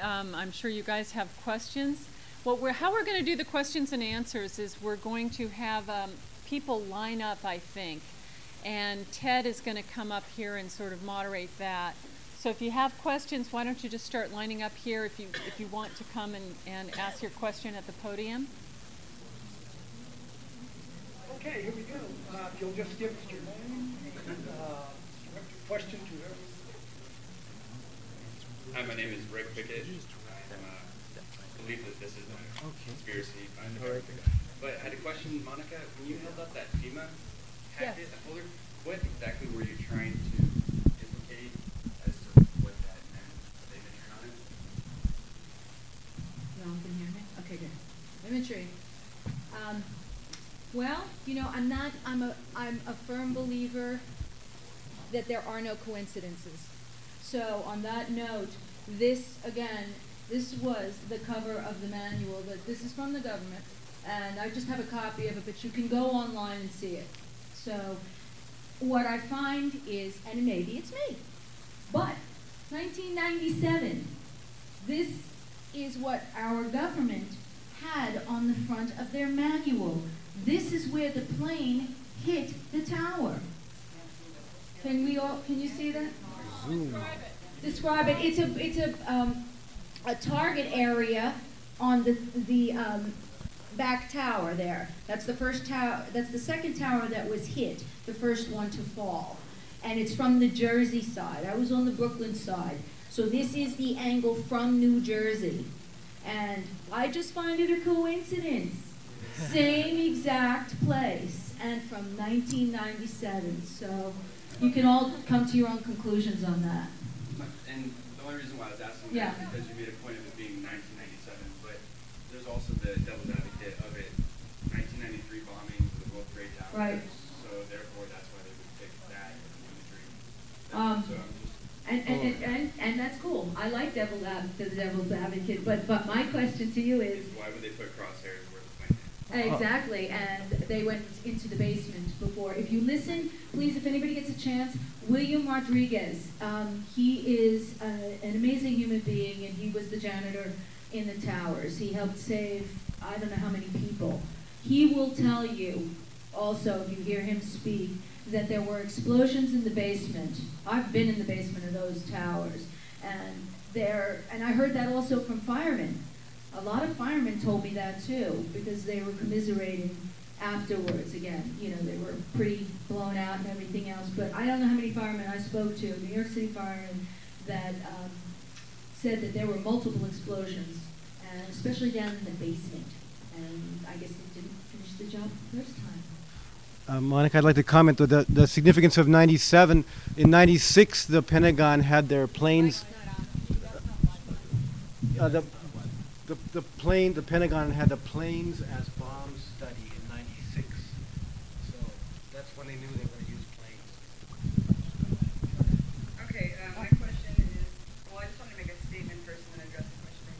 Um, I'm sure you guys have questions. We're, how we're going to do the questions and answers is we're going to have um, people line up, I think, and Ted is going to come up here and sort of moderate that. So if you have questions, why don't you just start lining up here if you if you want to come and, and ask your question at the podium. Okay, here we go. Uh, you'll just give us your name and uh, direct your question to her. Hi, my name is Rick Pickett. From, uh, I believe that this is a conspiracy behind the government. But I had a question, Monica. When you held up that FEMA packet, Yes. folder, what exactly were you trying to implicate as to what that meant? The imagery on it? No one can hear me? Okay, good. Imagery. Um, well, you know, I'm not, I'm a, I'm a firm believer that there are no coincidences. So on that note, this, again, this was the cover of the manual, that this is from the government, and I just have a copy of it, but you can go online and see it. So what I find is, and maybe it's me, but 1997, this is what our government had on the front of their manual. This is where the plane hit the tower. Can we all, can you see that? Describe it. It's a, it's a, um, a target area on the, the, um, back tower there. That's the first tower, that's the second tower that was hit, the first one to fall. And it's from the Jersey side. I was on the Brooklyn side. So this is the angle from New Jersey. And I just find it a coincidence. Same exact place and from 1997. So you can all come to your own conclusions on that. And the only reason why I was asking Yeah. that is because you made a point of it being 1997, but there's also the devil's advocate of it, 1993 bombing the World Trade Towers. Right. So therefore, that's why they would pick that imagery. Um, so And, and, and, and, and that's cool. I like devil's advocate, the devil's advocate, but, but my question to you is, why would they put crosshairs where the plane hit? Exactly, and they went into the basement before. If you listen, please, if anybody gets a chance, William Rodriguez. Um, he is uh, an amazing human being, and he was the janitor in the towers. He helped save I don't know how many people. He will tell you, also, if you hear him speak, that there were explosions in the basement. I've been in the basement of those towers, and there, and I heard that also from firemen. A lot of firemen told me that too, because they were commiserating afterwards. Again, you know, they were pretty blown out and everything else. But I don't know how many firemen I spoke to, New York City firemen, that um, said that there were multiple explosions, and especially down in the basement. And I guess they didn't finish the job the first time. Uh, Monica, I'd like to comment with the, the significance of 97. In 96, the Pentagon had their planes. Uh, the, the, the plane, the Pentagon had the planes as bomb study in 96. So that's when they knew they were going to use planes. Okay, uh, my question is, well, I just want to make a statement first and then address the question.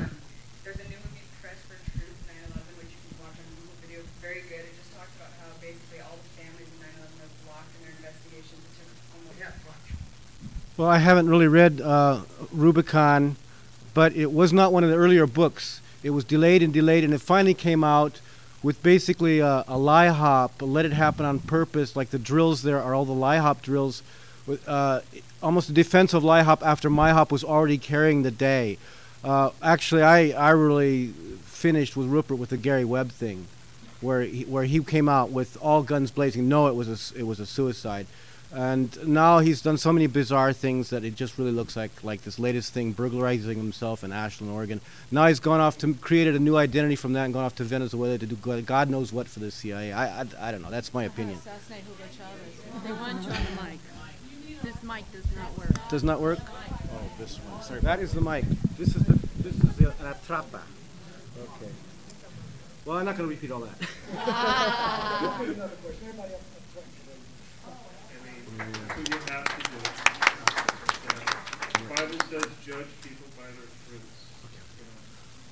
Um, there's a new movie, Press for Truth, 9/11, which you can watch on Google Video. It's very good. It just talks about how basically all the families of 9/11 have blocked in their investigations. It took almost yeah, Well, I haven't really read uh, Rubicon, but it was not one of the earlier books. It was delayed and delayed, and it finally came out with basically a, a LIHOP, let it happen on purpose, like the drills there are all the LIHOP drills. Uh, almost a defense of LIHOP after MIHOP was already carrying the day. Uh, actually, I, I really finished with Ruppert with the Gary Webb thing, where he, where he came out with all guns blazing. No, it was a, it was a suicide. And now he's done so many bizarre things that it just really looks like like this latest thing, burglarizing himself in Ashland, Oregon. Now he's gone off to created a new identity from that and gone off to Venezuela to do God God knows what for the CIA. I, I, I don't know. That's my opinion. Assassinate Hugo Chavez. They want you on the mic. This mic does not work. Does not work. Oh, this one. Sorry. That is the mic. This is the this is the uh, trapa. Okay. Well, I'm not going to repeat all that. You'll put another question. Everybody else has a question. I mean, Bible says judge people by their fruits.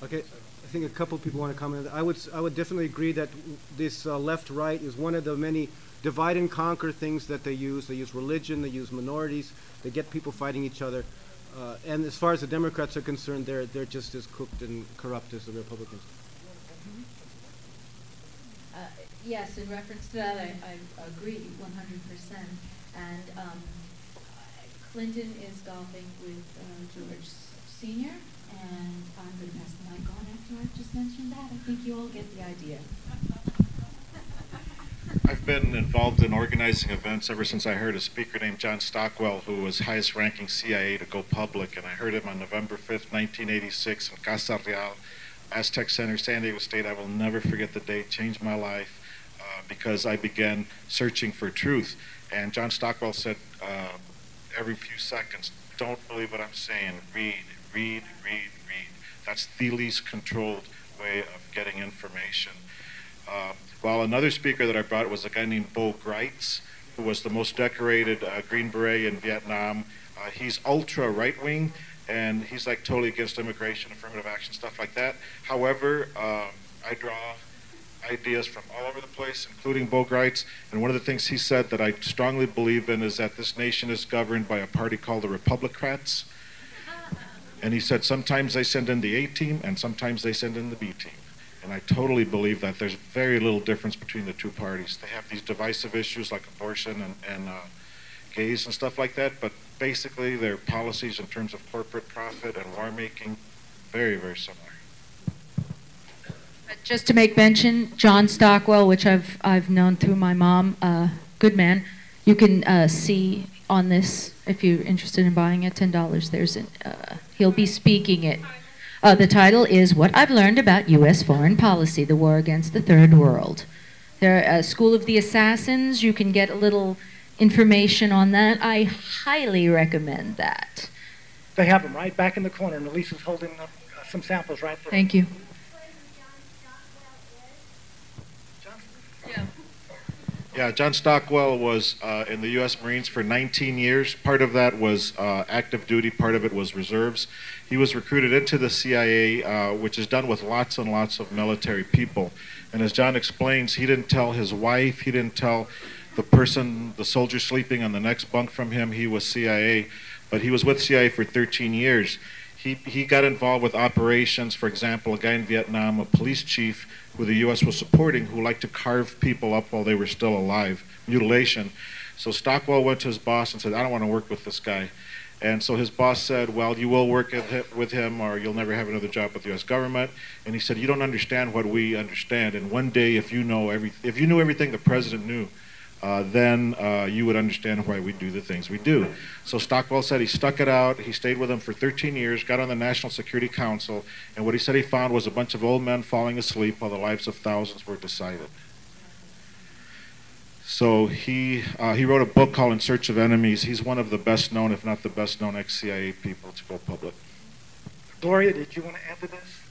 Okay, I think a couple people want to comment. I would, I would definitely agree that this uh, left-right is one of the many divide and conquer things that they use. They use religion, they use minorities, they get people fighting each other. Uh, and as far as the Democrats are concerned, they're, they're just as cooked and corrupt as the Republicans. Uh, Yes, in reference to that, I, I agree one hundred percent. And, um, Clinton is golfing with, uh, George Senior, and I'm gonna pass the mic on after I've just mentioned that. I think you all get the idea. I've been involved in organizing events ever since I heard a speaker named John Stockwell, who was highest ranking CIA to go public, and I heard him on November 5th, 1986 in Casa Real, Aztec Center, San Diego State. I will never forget the day, changed my life uh, because I began searching for truth. And John Stockwell said uh, every few seconds, don't believe what I'm saying, read, read, read, read. That's the least controlled way of getting information. Uh, while another speaker that I brought was a guy named Bo Gritz, who was the most decorated uh, Green Beret in Vietnam. Uh, he's ultra right wing, and he's like totally against immigration, affirmative action, stuff like that. However, um, I draw ideas from all over the place, including Bo And one of the things he said that I strongly believe in is that this nation is governed by a party called the Republicrats. And he said sometimes they send in the A team and sometimes they send in the B team. And I totally believe that there's very little difference between the two parties. They have these divisive issues like abortion and, and uh, gays and stuff like that, but basically their policies in terms of corporate profit and war making, very, very similar. Just to make mention, John Stockwell, which I've, I've known through my mom, uh, good man, you can, uh, see on this, if you're interested in buying it, ten dollars, there's an, uh, he'll be speaking it. Uh, the title is What I've Learned About U.S. Foreign Policy, The War Against the Third World. There, uh, School of the Assassins, you can get a little information on that. I highly recommend that. They have them right back in the corner, and Elisa's holding up uh, some samples right there. Thank you. Yeah, John Stockwell was uh, in the U.S. Marines for 19 years. Part of that was uh, active duty, part of it was reserves. He was recruited into the CIA, uh, which is done with lots and lots of military people. And as John explains, he didn't tell his wife, he didn't tell the person, the soldier sleeping on the next bunk from him, he was CIA. But he was with CIA for 13 years. He, he got involved with operations, for example, a guy in Vietnam, a police chief who the U.S. was supporting, who liked to carve people up while they were still alive, mutilation. So Stockwell went to his boss and said, I don't want to work with this guy. And so his boss said, Well, you will work with him or you'll never have another job with the U.S. government. And he said, You don't understand what we understand. And one day, if you, know every, if you knew everything the president knew, uh, then uh, you would understand why we do the things we do. So Stockwell said he stuck it out. He stayed with them for 13 years, got on the National Security Council, and what he said he found was a bunch of old men falling asleep while the lives of thousands were decided. So he uh, he wrote a book called In Search of Enemies. He's one of the best known, if not the best known, ex-CIA people to go public. Gloria, did you want to add to this?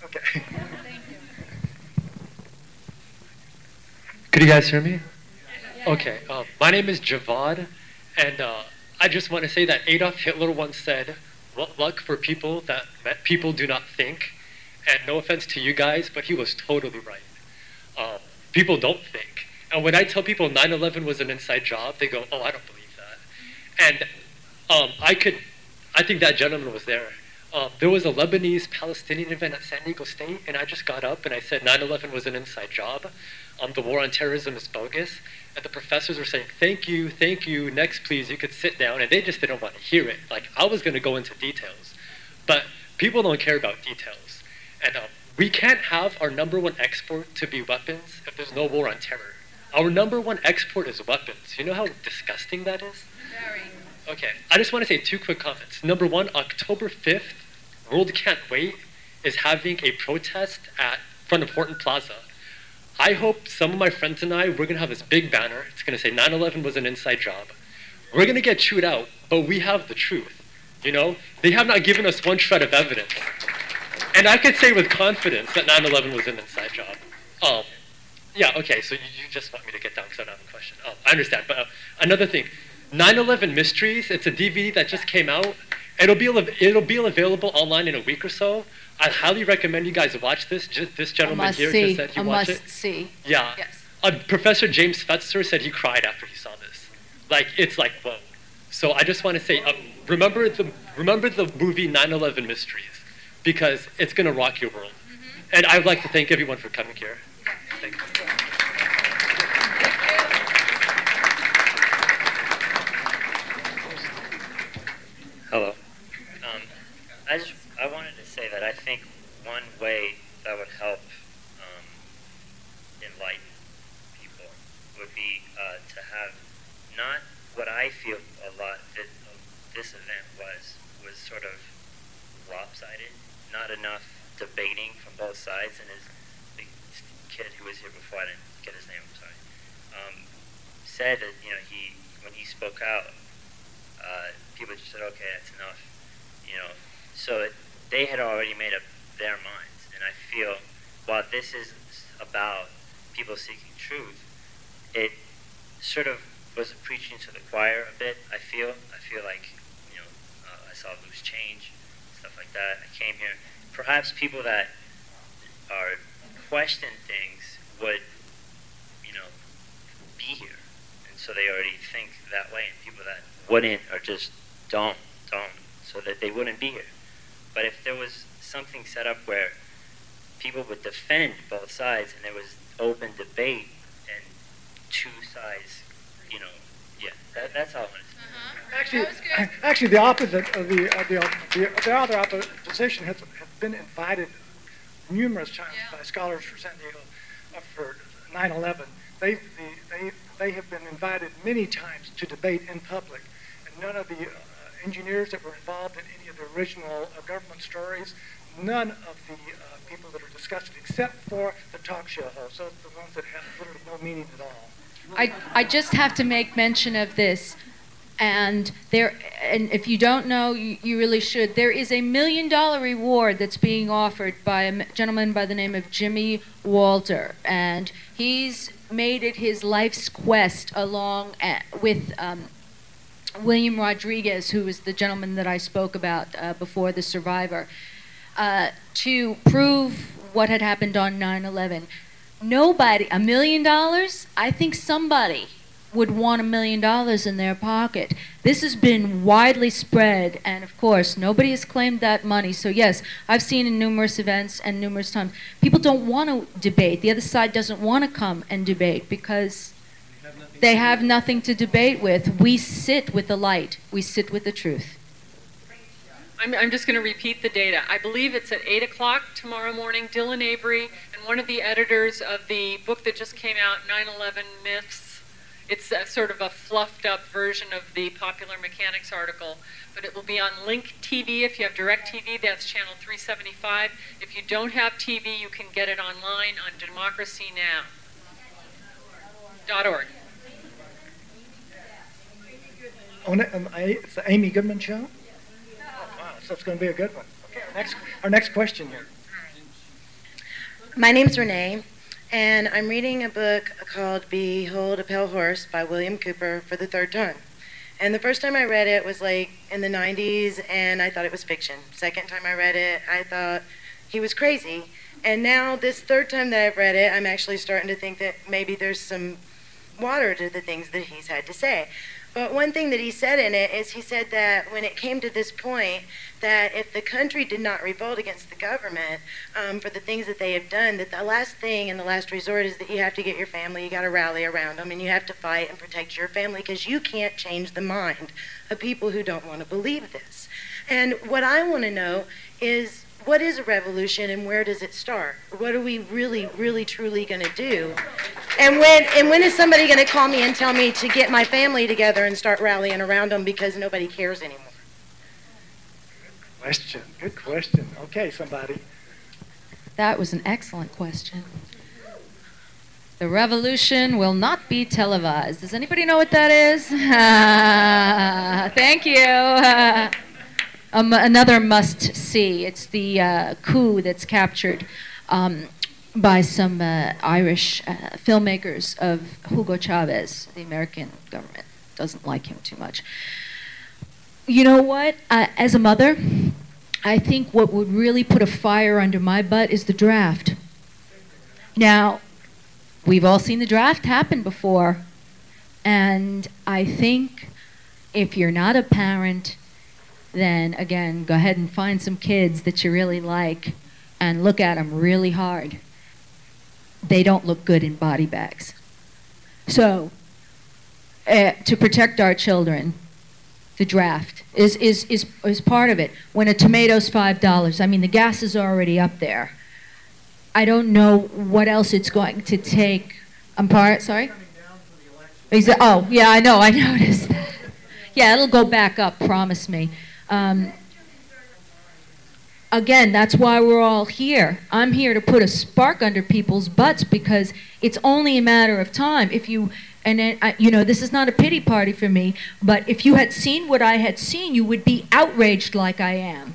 No. Okay. Thank you. Could you guys hear me? Okay, um, my name is Javad, and uh, I just want to say that Adolf Hitler once said, "What luck for people that, people do not think." And no offense to you guys, but he was totally right. Um, people don't think, and when I tell people 9/11 was an inside job, they go, "Oh, I don't believe that." And um, I could, I think that gentleman was there. Um, there was a Lebanese Palestinian event at San Diego State, and I just got up and I said 9/11 was an inside job. Um, the war on terrorism is bogus. And the professors were saying, "Thank you, thank you. Next, please. You could sit down." And they just didn't want to hear it. Like I was going to go into details, but people don't care about details. And um, we can't have our number one export to be weapons if there's no war on terror. Our number one export is weapons. You know how disgusting that is? Very. Okay, I just want to say two quick comments. Number one, October 5th, World Can't Wait is having a protest at front of Horton Plaza. I hope some of my friends and I, we're going to have this big banner. It's going to say 9 11 was an inside job. We're going to get chewed out, but we have the truth. You know, they have not given us one shred of evidence. And I could say with confidence that 9 11 was an inside job. Um, yeah, okay, so you, you just want me to get down because I don't have a question. Um, I understand. But uh, another thing 9 11 Mysteries, it's a DVD that just came out. It'll be, it'll be available online in a week or so. I highly recommend you guys watch this. Just, this gentleman here see. just said he a watched it. see. Yeah. Yes. Uh, Professor James Fetzer said he cried after he saw this. Like, it's like, whoa. So I just want to say, uh, remember the remember the movie 9/11 Mysteries because it's gonna rock your world. And I would like to thank everyone for coming here. Thank you. Hello. Um, I just I wanted to say that I think one way that would help um, enlighten people would be uh, to have not what I feel a lot that this event was was sort of lopsided, not enough debating from both sides, and his the kid who was here before I didn't get his name. I'm sorry. Um, said that you know he when he spoke out uh, people just said, okay, that's enough, you know. So it, they had already made up their minds, and I feel while this is about people seeking truth, it sort of was preaching to the choir a bit. I feel, I feel like, you know, uh, I saw loose change, stuff like that. I came here. Perhaps people that are question things would, you know, be here and so they already think that way and people that wouldn't or just don't don't so that they wouldn't be here but if there was something set up where people would defend both sides and there was open debate and two sides you know yeah that, that's all i wanted to say. Actually, actually, the opposite of the, of the, the, the other opposition has, has been invited numerous times by scholars for San Diego uh, for 9/11. They, they, they have been invited many times to debate in public, and none of the uh, engineers that were involved in any of the original uh, government stories, none of the uh, people that are discussed, except for the talk show hosts, are the ones that have literally no meaning at all. I, I just have to make mention of this. And there, and if you don't know, you, you really should. There is a million dollar reward that's being offered by a gentleman by the name of Jimmy Walter, and he's made it his life's quest along a with um, William Rodriguez, who is the gentleman that I spoke about uh, before, the survivor, uh, to prove what had happened on 9 11. Nobody, a million dollars? I think somebody would want a million dollars in their pocket. This has been widely spread, and of course, nobody has claimed that money. So, yes, I've seen in numerous events and numerous times, people don't want to debate. The other side doesn't want to come and debate because they have nothing to debate with. We sit with the light, we sit with the truth. I'm, I'm just going to repeat the data. I believe it's at 8 o'clock tomorrow morning. Dylan Avery and one of the editors of the book that just came out, 9 11 Myths. It's a, sort of a fluffed up version of the Popular Mechanics article, but it will be on Link TV. If you have Direct TV, that's channel 375. If you don't have TV, you can get it online on Democracy Now. Dot org. Oh, ne- um, I- it's the Amy Goodman Show? Oh, wow, so it's going to be a good one. Okay, our next, our next question here. My name's Renee, and I'm reading a book called Behold a Pale Horse by William Cooper for the third time. And the first time I read it was like in the 90s, and I thought it was fiction. Second time I read it, I thought he was crazy. And now, this third time that I've read it, I'm actually starting to think that maybe there's some water to the things that he's had to say. But one thing that he said in it is he said that when it came to this point, that if the country did not revolt against the government um, for the things that they have done, that the last thing and the last resort is that you have to get your family, you got to rally around them, and you have to fight and protect your family because you can't change the mind of people who don't want to believe this. And what I want to know is what is a revolution and where does it start? What are we really, really, truly going to do? And when and when is somebody going to call me and tell me to get my family together and start rallying around them because nobody cares anymore? Good Question, good question. Okay, somebody. That was an excellent question. The revolution will not be televised. Does anybody know what that is? Thank you. Um, another must see. It's the uh, coup that's captured um, by some uh, Irish uh, filmmakers of Hugo Chavez. The American government doesn't like him too much. You know what? As a mother, I think what would really put a fire under my butt is the draft. Now, we've all seen the draft happen before, and I think if you're not a parent, then again, go ahead and find some kids that you really like and look at them really hard. They don't look good in body bags. So, uh, to protect our children, the draft is, is, is, is part of it. When a tomato's $5, I mean, the gas is already up there. I don't know what else it's going to take. I'm part, sorry? Exa- oh, yeah, I know, I noticed that. Yeah, it'll go back up, promise me. Um, again, that's why we're all here. I'm here to put a spark under people's butts because it's only a matter of time. If you, and then, I, you know, this is not a pity party for me, but if you had seen what I had seen, you would be outraged like I am.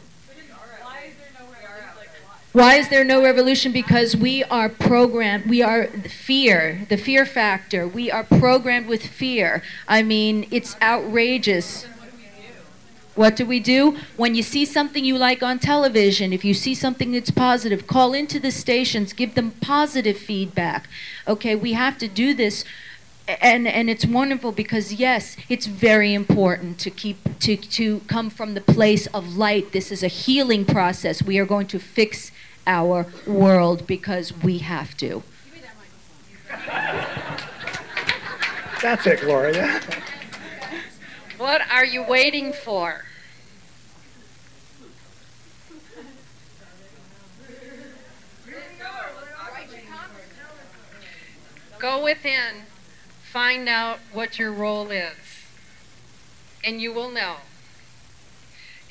Why is there no revolution? Because we are programmed, we are fear, the fear factor. We are programmed with fear. I mean, it's outrageous. What do we do? When you see something you like on television, if you see something that's positive, call into the stations, give them positive feedback. Okay, we have to do this and and it's wonderful because yes, it's very important to keep to to come from the place of light. This is a healing process. We are going to fix our world because we have to. That's it, Gloria. What are you waiting for? Go within, find out what your role is, and you will know.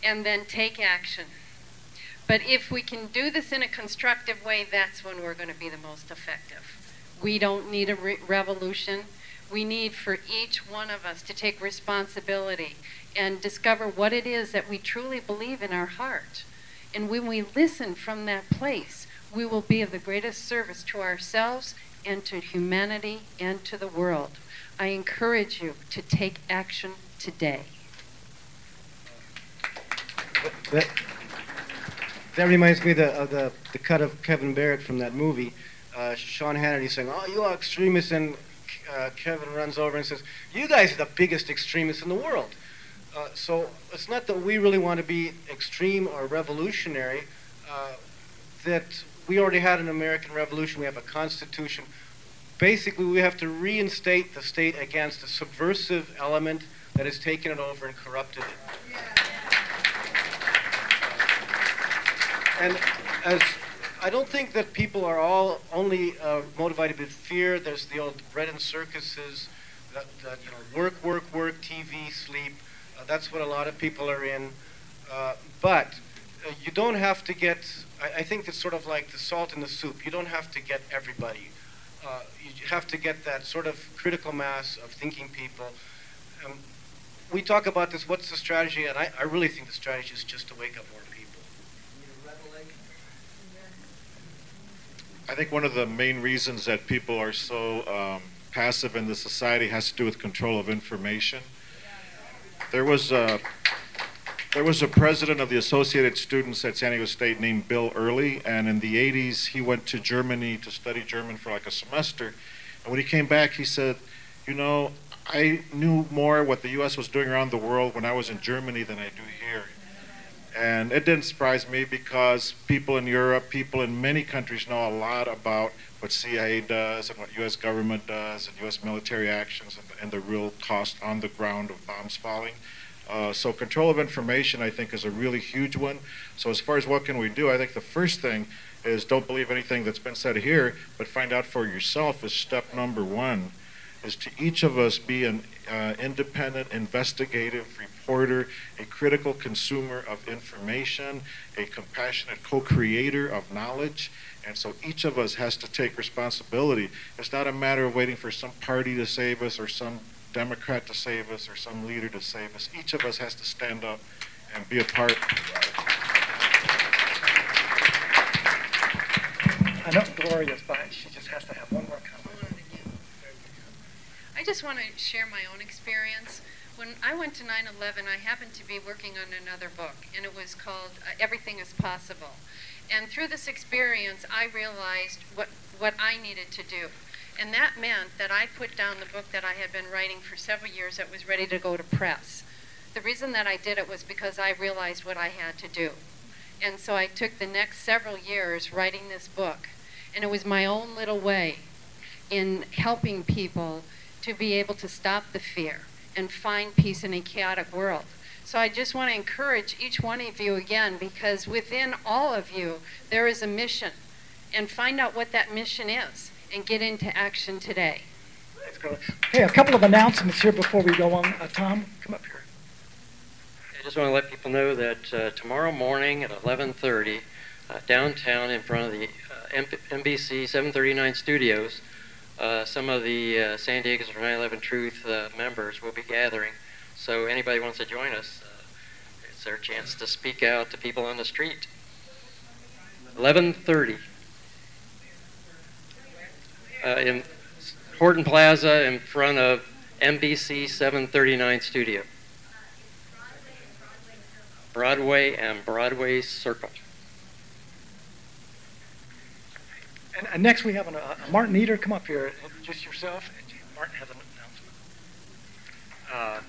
And then take action. But if we can do this in a constructive way, that's when we're going to be the most effective. We don't need a re- revolution. We need for each one of us to take responsibility and discover what it is that we truly believe in our heart. And when we listen from that place, we will be of the greatest service to ourselves and to humanity and to the world. I encourage you to take action today. That, that reminds me of the, of the, the cut of Kevin Barrett from that movie. Uh, Sean Hannity saying, Oh, you are extremists. And uh, Kevin runs over and says, You guys are the biggest extremists in the world. Uh, so it's not that we really want to be extreme or revolutionary. Uh, that we already had an American Revolution, we have a constitution. Basically, we have to reinstate the state against a subversive element that has taken it over and corrupted it. And as I don't think that people are all only uh, motivated with fear. There's the old bread and circuses, that, that you know, work, work, work, TV, sleep. Uh, that's what a lot of people are in. Uh, but you don't have to get. I, I think it's sort of like the salt in the soup. You don't have to get everybody. Uh, you have to get that sort of critical mass of thinking people. Um, we talk about this. What's the strategy? And I, I really think the strategy is just to wake up more people. I think one of the main reasons that people are so um, passive in the society has to do with control of information. There was a there was a president of the Associated Students at San Diego State named Bill Early, and in the 80s he went to Germany to study German for like a semester. And when he came back, he said, "You know, I knew more what the U.S. was doing around the world when I was in Germany than I do here." And it didn't surprise me because people in Europe, people in many countries know a lot about what CIA does and what U.S. government does and U.S. military actions and, and the real cost on the ground of bombs falling. Uh, so control of information, I think, is a really huge one. So as far as what can we do, I think the first thing is don't believe anything that's been said here, but find out for yourself is step number one. Is to each of us be an uh, independent, investigative reporter, a critical consumer of information, a compassionate co-creator of knowledge. And so each of us has to take responsibility. It's not a matter of waiting for some party to save us or some Democrat to save us or some leader to save us. Each of us has to stand up and be a part. I know Gloria's fine. She just has to have one more comment. I just want to share my own experience. When I went to 9 11, I happened to be working on another book, and it was called uh, Everything is Possible. And through this experience, I realized what, what I needed to do. And that meant that I put down the book that I had been writing for several years that was ready to go to press. The reason that I did it was because I realized what I had to do. And so I took the next several years writing this book. And it was my own little way in helping people to be able to stop the fear and find peace in a chaotic world. So I just want to encourage each one of you again because within all of you there is a mission. And find out what that mission is and get into action today. Let's. Hey, a couple of announcements here before we go on. Uh, Tom, come up here. I just want to let people know that uh, tomorrow morning at 11:30, uh, downtown in front of the uh, NBC 739 studios, uh, some of the uh, San Diego's 9/11 Truth uh, members will be gathering. So anybody wants to join us, uh, it's their chance to speak out to people on the street. 11:30 uh, in Horton Plaza in front of NBC 739 studio. Broadway and Broadway Circle. And, and next we have an, uh, Martin Eder. Come up here. Just yourself. Martin has an announcement. Uh,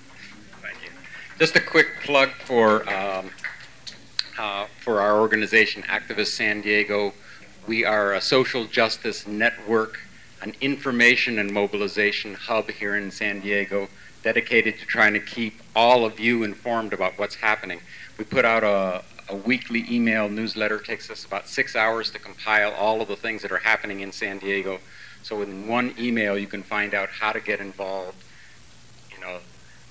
Thank you. Just a quick plug for, um, uh, for our organization, Activist San Diego. We are a social justice network, an information and mobilization hub here in San Diego, dedicated to trying to keep all of you informed about what's happening. We put out a, a weekly email newsletter. It takes us about six hours to compile all of the things that are happening in San Diego. So in one email, you can find out how to get involved, you know,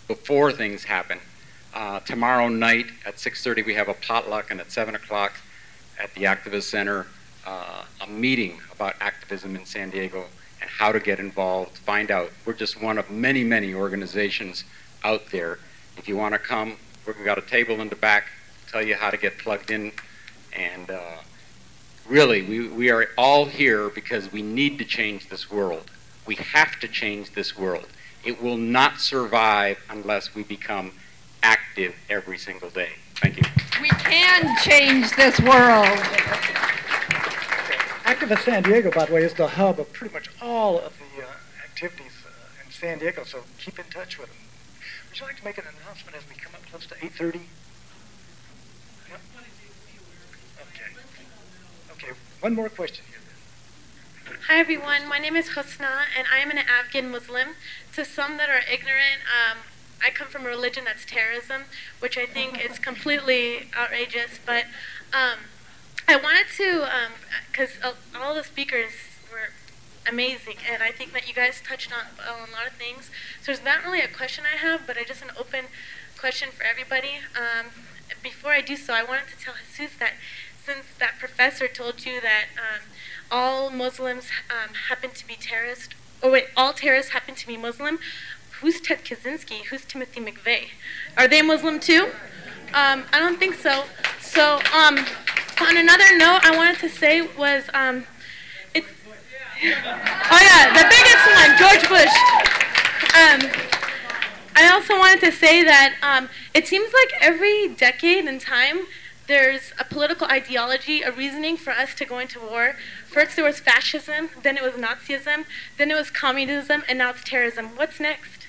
before things happen. Uh, tomorrow night at 6:30 we have a potluck, and at 7 o'clock at the Activist Center uh, a meeting about activism in San Diego and how to get involved. Find out. We're just one of many, many organizations out there. If you want to come, we've got a table in the back. Tell you how to get plugged in, and uh, really, we, we are all here because we need to change this world. We have to change this world. It will not survive unless we become active every single day. Thank you. We can change this world. Activist San Diego, by the way, is the hub of pretty much all of the uh, activities uh, in San Diego, so keep in touch with them. Would you like to make an announcement as we come up close to 8.30? Yep. Okay. Okay, one more question here. Hi everyone, my name is Husna and I am an Afghan Muslim. To some that are ignorant, um, I come from a religion that's terrorism, which I think is completely outrageous. But um, I wanted to, because all the speakers were amazing, and I think that you guys touched on, a lot of things. So there's not really a question I have, but I just an open question for everybody. Um, before I do so, I wanted to tell Jesus that since that professor told you that um, all Muslims um, happen to be terrorists, or wait, all terrorists happen to be Muslim, who's Ted Kaczynski? Who's Timothy McVeigh? Are they Muslim too? Um, I don't think so. So, um, on another note, I wanted to say was, um, it's, oh yeah, the biggest one, George Bush. Um, I also wanted to say that um, it seems like every decade in time, there's a political ideology, a reasoning for us to go into war. First there was fascism, then it was Nazism, then it was communism, and now it's terrorism. What's next?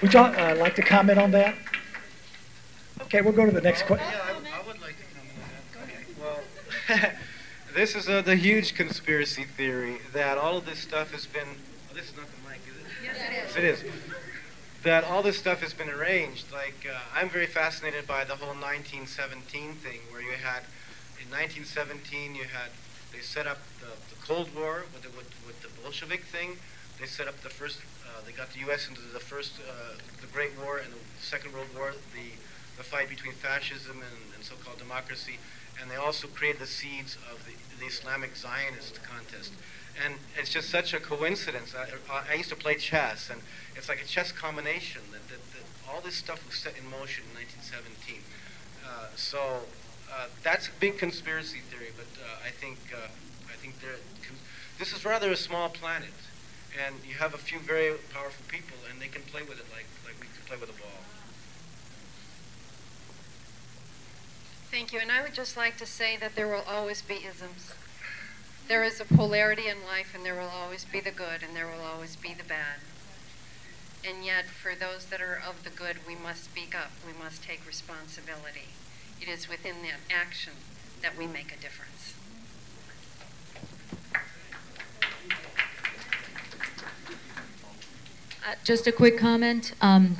Would you uh, like to comment on that? Okay, we'll go to the next question. Yeah, I would like to comment on that. Well, this is uh, the huge conspiracy theory that all of this stuff has been. Oh, this is not the mic, is it? Yes, it is. Yes, it is. That all this stuff has been arranged. Like, uh, I'm very fascinated by the whole 1917 thing, where you had, in 1917, you had, they set up the, the Cold War with the, with, with the Bolshevik thing. They set up the first, they got the U.S. into the first, uh, the Great War and the Second World War, the, the fight between fascism and, and so-called democracy. And they also created the seeds of the, the Islamic Zionist contest. And it's just such a coincidence. I, I used to play chess, and it's like a chess combination that, that, that all this stuff was set in motion in 1917. Uh, so uh, that's a big conspiracy theory, but uh, I think uh, I think this is rather a small planet, and you have a few very powerful people, and they can play with it like like we could play with a ball. Thank you, and I would just like to say that there will always be isms. There is a polarity in life, and there will always be the good, and there will always be the bad. And yet, for those that are of the good, we must speak up. We must take responsibility. It is within that action that we make a difference. Uh, just a quick comment, um,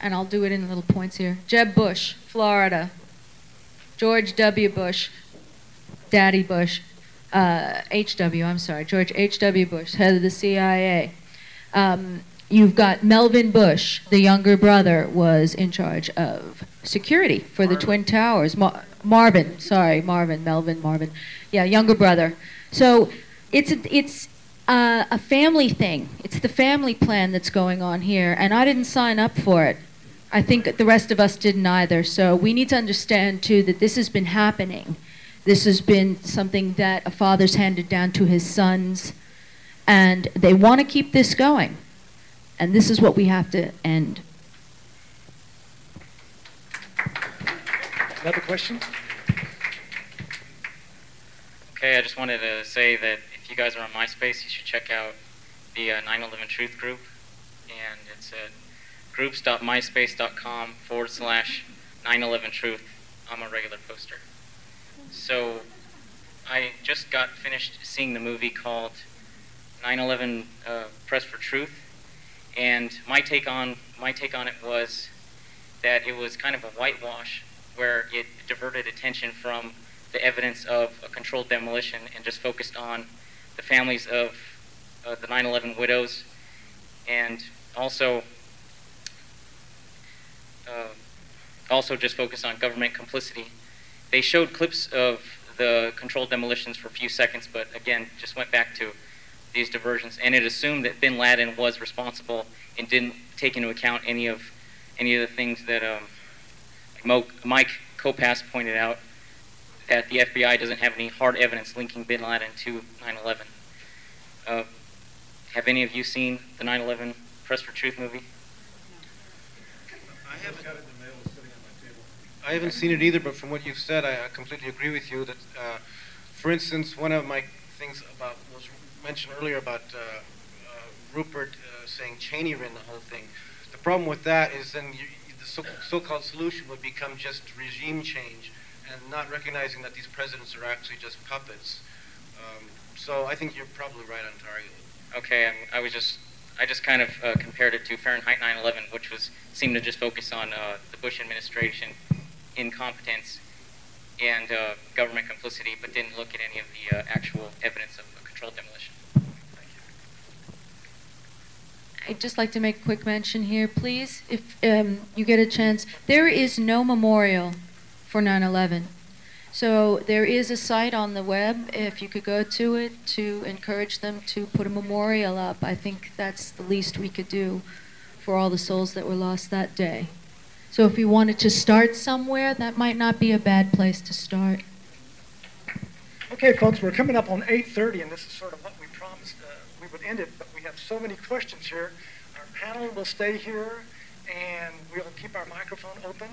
and I'll do it in little points here. Jeb Bush, Florida. George W. Bush, Daddy Bush, uh, H.W., I'm sorry, George H.W. Bush, head of the CIA. Um, you've got Melvin Bush, the younger brother, was in charge of security for the Twin Towers. Mar- Marvin, sorry, Marvin, Melvin, Marvin. Yeah, younger brother. So it's a, it's uh, a family thing. It's the family plan that's going on here, and I didn't sign up for it. I think the rest of us didn't either. So we need to understand too that this has been happening. This has been something that a father's handed down to his sons, and they want to keep this going. And this is what we have to end. Another question? Okay, I just wanted to say that if you guys are on MySpace, you should check out the uh, 9/11 Truth group, and it's at groups.myspace.com forward slash 9/11 Truth. I'm a regular poster. So, I just got finished seeing the movie called 9/11 uh, Press for Truth, and my take on my take on it was that it was kind of a whitewash where it diverted attention from the evidence of a controlled demolition and just focused on the families of uh, the 9/11 widows, and also uh, also just focused on government complicity. They showed clips of the controlled demolitions for a few seconds, but again, just went back to these diversions, and it assumed that Bin Laden was responsible and didn't take into account any of any of the things that um, Mike Kopass pointed out that the FBI doesn't have any hard evidence linking Bin Laden to 9/11. Uh, have any of you seen the 9/11 Press for Truth movie? I haven't, I haven't seen it either, but from what you've said, I, I completely agree with you. That, uh, for instance, one of my things about was mentioned earlier about uh, uh, Ruppert uh, saying Cheney ran the whole thing. The problem with that is then you, the so, so-called solution would become just regime change, and not recognizing that these presidents are actually just puppets. Um, so I think you're probably right on target. Okay, I'm, I was just I just kind of uh, compared it to Fahrenheit 9/11, which was seemed to just focus on uh, the Bush administration incompetence and uh, government complicity, but didn't look at any of the uh, actual evidence of a controlled demolition. I'd just like to make a quick mention here, please, if um, you get a chance. There is no memorial for 9 11. So there is a site on the web, if you could go to it, to encourage them to put a memorial up. I think that's the least we could do for all the souls that were lost that day. So if you wanted to start somewhere, that might not be a bad place to start. Okay, folks, we're coming up on 8.30, and this is sort of what we promised uh, we would end it, but we have so many questions here. Our panel will stay here, and we'll keep our microphone open.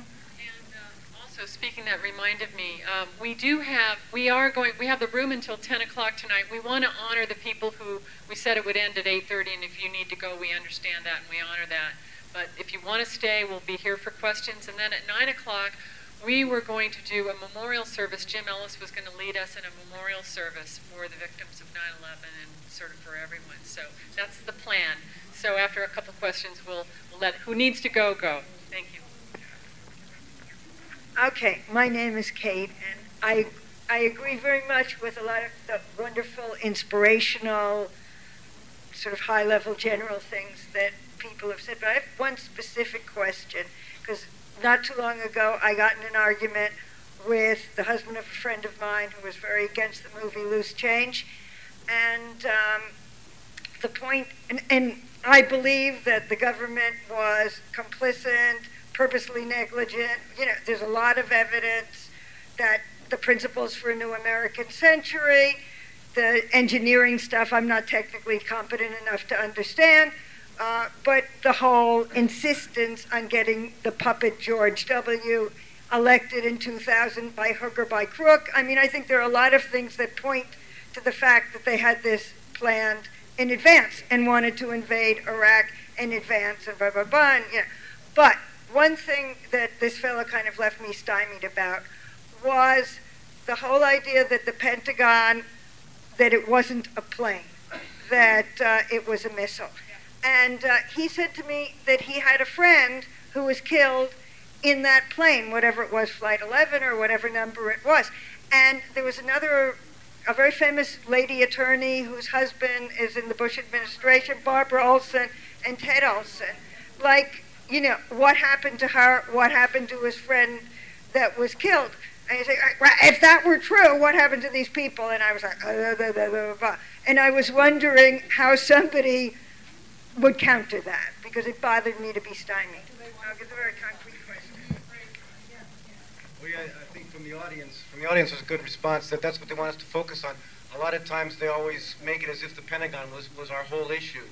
Also, speaking that reminded me, um, we do have, we are going, we have the room until 10 o'clock tonight. We want to honor the people who, we said it would end at 8.30, and if you need to go, we understand that, and we honor that. But if you want to stay, we'll be here for questions. And then at 9 o'clock, we were going to do a memorial service. Jim Ellis was going to lead us in a memorial service for the victims of 9 11 and sort of for everyone. So that's the plan. So after a couple questions, we'll, we'll let who needs to go, go. Thank you. Okay, my name is Kate, and I I agree very much with a lot of the wonderful, inspirational, sort of high-level general things that people have said. But I have one specific question because not too long ago I got in an argument with the husband of a friend of mine who was very against the movie Loose Change, and um, the point, and, and I believe that the government was complicit purposely negligent. You know, there's a lot of evidence that the principles for a new American century, the engineering stuff, I'm not technically competent enough to understand, uh, but the whole insistence on getting the puppet George W. elected in 2000 by hook or by crook. I mean, I think there are a lot of things that point to the fact that they had this planned in advance and wanted to invade Iraq in advance and blah, blah, blah. And, you know. But one thing that this fellow kind of left me stymied about was the whole idea that the Pentagon, that it wasn't a plane, that uh, it was a missile. And uh, he said to me that he had a friend who was killed in that plane, whatever it was, Flight 11 or whatever number it was. And there was another, a very famous lady attorney whose husband is in the Bush administration, Barbara Olson and Ted Olson. Like, you know, what happened to her? What happened to his friend that was killed? And you say, "Well, if that were true, what happened to these people? And I was like, uh, blah, blah, blah, blah. and I was wondering how somebody would counter that because it bothered me to be stymied. I'll give a very concrete question. Well, yeah, I think from the audience, from the audience was a good response that that's what they want us to focus on. A lot of times they always make it as if the Pentagon was, was our whole issue.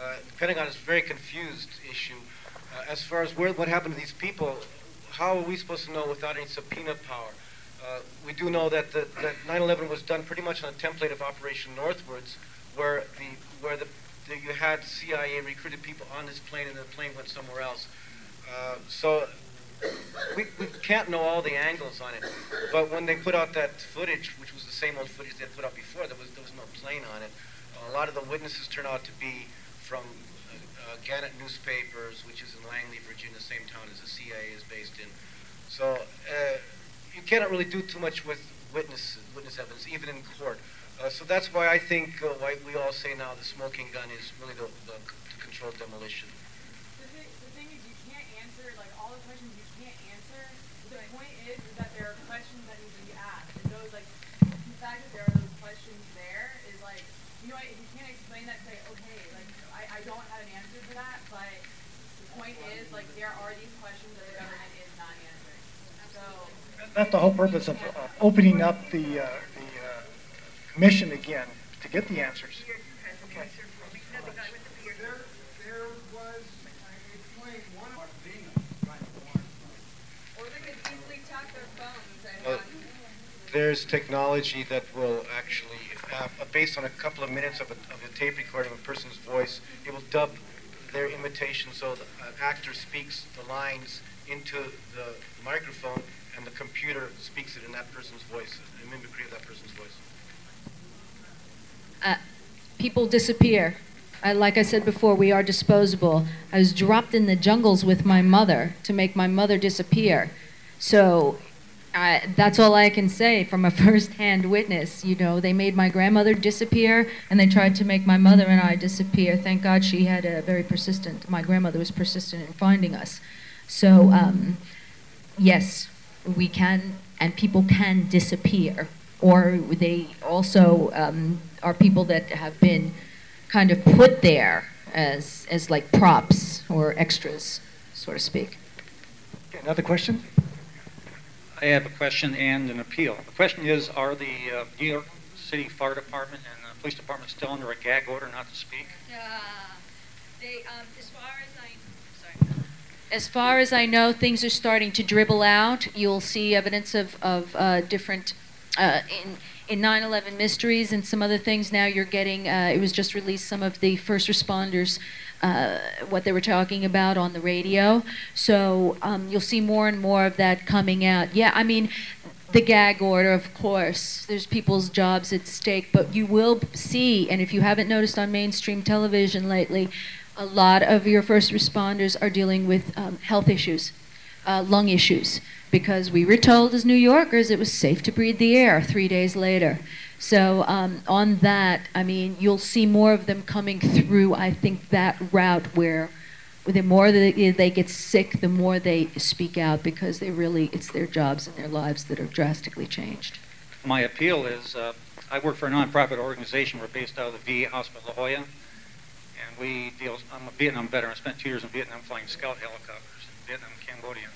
Uh, the Pentagon is a very confused issue. Uh, as far as where, what happened to these people, how are we supposed to know without any subpoena power? Uh, we do know that, the, that 9/11 was done pretty much on a template of Operation Northwoods, where the where the, the you had CIA recruited people on this plane and the plane went somewhere else. Uh, so we, we can't know all the angles on it. But when they put out that footage, which was the same old footage they put out before, there was there was no plane on it. a lot of the witnesses turn out to be from uh, Gannett newspapers, which is in Langley, Virginia, same town as the CIA is based in. So uh, you cannot really do too much with witness witness evidence, even in court. Uh, so that's why I think uh, why we all say now the smoking gun is really the, the, the controlled demolition. The thing, the thing is, you can't answer, like, all the questions you can't answer. The point is, is that there are questions that need to be asked. And those, like, the fact that there are those questions there is, like, you know, if you can't explain that, say, okay, like, I, I don't have an answer to that, but the point is, like, there are these questions that the government is not answering. So, That's the whole purpose of uh, opening up the, uh, the uh, commission again to get the answers. or they could easily tap their phones and Uh, there's technology that will actually, uh, based on a couple of minutes of a, of a tape recording of a person's voice, it will dub their imitation so the an actor speaks the lines into the microphone and the computer speaks it in that person's voice, a mimicry of that person's voice. uh, people disappear. Uh, like I said before, we are disposable. I was dropped in the jungles with my mother to make my mother disappear. So uh, that's all I can say from a first-hand witness. You know, they made my grandmother disappear, and they tried to make my mother and I disappear. Thank God she had a very persistent. My grandmother was persistent in finding us. So um, yes, we can, and people can disappear, or they also um, are people that have been kind of put there as as like props or extras, so to speak. Okay, Another question? I have a question and an appeal. The question is, are the uh, New York City Fire Department and the Police Department still under a gag order not to speak? they, um, as far as I, sorry. As far as I know, things are starting to dribble out. You'll see evidence of, of uh, different, uh, in, in 9-11 mysteries and some other things. Now you're getting, uh, it was just released, some of the first responders, uh, what they were talking about on the radio. So um, you'll see more and more of that coming out. Yeah, I mean, the gag order, of course. There's people's jobs at stake, but you will see, and if you haven't noticed on mainstream television lately, a lot of your first responders are dealing with um, health issues, uh, lung issues, because we were told as New Yorkers it was safe to breathe the air three days later. So um, on that, I mean, you'll see more of them coming through. I think that route where the more they, they get sick, the more they speak out because they really it's their jobs and their lives that are drastically changed. My appeal is, uh, I work for a nonprofit organization. We're based out of the VA Hospital La Jolla, and we deal. I'm a Vietnam veteran. I spent two years in Vietnam flying scout helicopters in Vietnam Cambodia.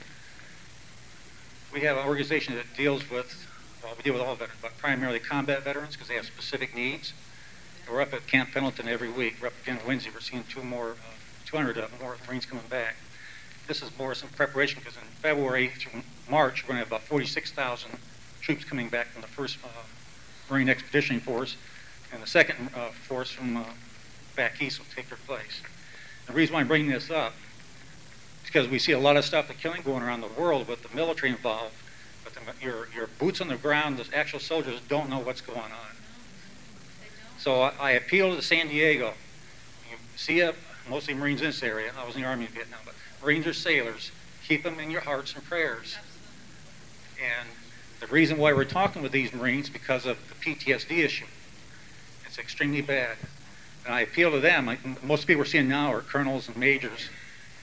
We have an organization that deals with, we deal with all veterans, but primarily combat veterans because they have specific needs. We're up at Camp Pendleton every week. We're up again Wednesday. We're seeing two more, uh, 200 uh, more Marines coming back. This is more some preparation because in February through March, we're going to have about 46,000 troops coming back from the first uh, Marine Expeditionary Force, and the second uh, force from uh, back east will take their place. The reason why I'm bringing this up is because we see a lot of stuff, the killing going around the world with the military involved, your, your boots on the ground, the actual soldiers don't know what's going on. So I, I appeal to San Diego. You see a, mostly Marines in this area. I was in the Army in Vietnam, but Marines are sailors. Keep them in your hearts and prayers. And the reason why we're talking with these Marines because of the PTSD issue. It's extremely bad. And I appeal to them. Like, most people we're seeing now are colonels and majors.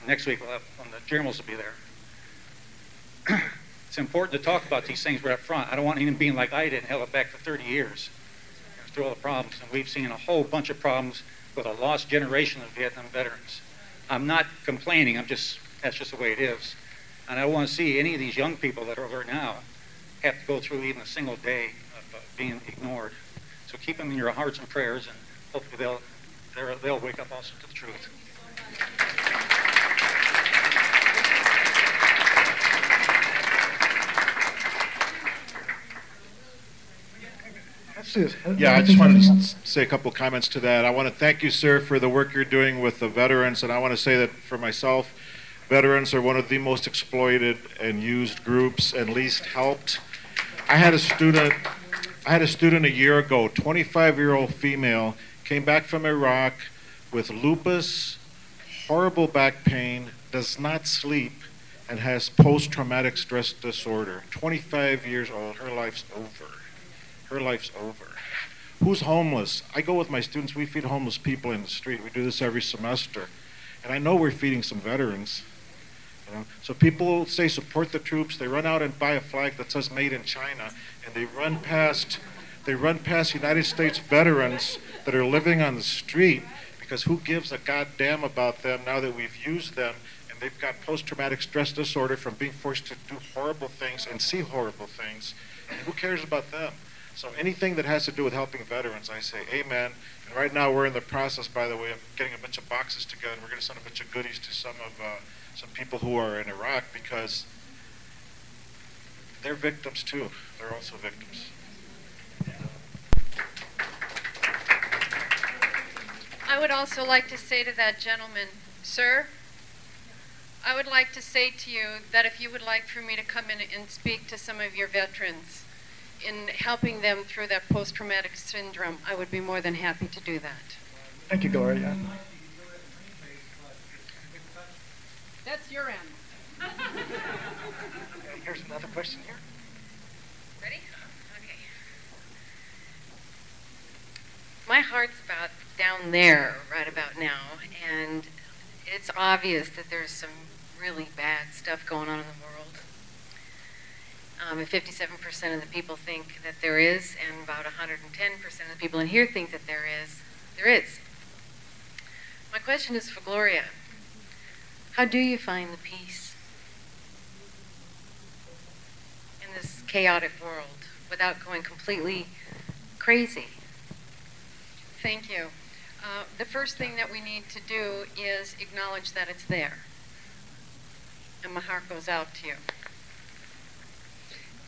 Next week we'll have the generals will be there. it's important to talk about these things right up front. I don't want anyone being like I did and held it back for 30 years through all the problems. And we've seen a whole bunch of problems with a lost generation of Vietnam veterans. I'm not complaining. I'm just that's just the way it is. And I don't want to see any of these young people that are over now have to go through even a single day of uh, being ignored. So keep them in your hearts and prayers, and hopefully they'll they'll, they'll wake up also to the truth. Let's see this. Yeah, I just wanted to say a couple comments to that. I want to thank you, sir, for the work you're doing with the veterans, and I want to say that for myself, veterans are one of the most exploited and used groups and least helped. I had a student, I had a student a year ago, 25-year-old female, came back from Iraq with lupus, horrible back pain, does not sleep, and has post-traumatic stress disorder. 25 years old, her life's over her life's over. Who's homeless? I go with my students, we feed homeless people in the street. We do this every semester. And I know we're feeding some veterans. You know? So people say support the troops, they run out and buy a flag that says made in China, and they run past they run past United States veterans that are living on the street because who gives a goddamn about them now that we've used them and they've got post-traumatic stress disorder from being forced to do horrible things and see horrible things. And who cares about them? So anything that has to do with helping veterans, I say amen. And right now we're in the process, by the way, of getting a bunch of boxes together. And we're going to send a bunch of goodies to some of uh, some people who are in Iraq because they're victims too. They're also victims. I would also like to say to that gentleman, sir, I would like to say to you that if you would like for me to come in and speak to some of your veterans in helping them through that post traumatic syndrome, I would be more than happy to do that. Thank you, Gloria. That's your end. Here's another question here. Ready? Okay. My heart's about down there right about now, and it's obvious that there's some really bad stuff going on in the world. Um, and 57% of the people think that there is, and about 110% of the people in here think that there is. There is. My question is for Gloria. How do you find the peace in this chaotic world without going completely crazy? Thank you. Uh, the first thing that we need to do is acknowledge that it's there. And my heart goes out to you.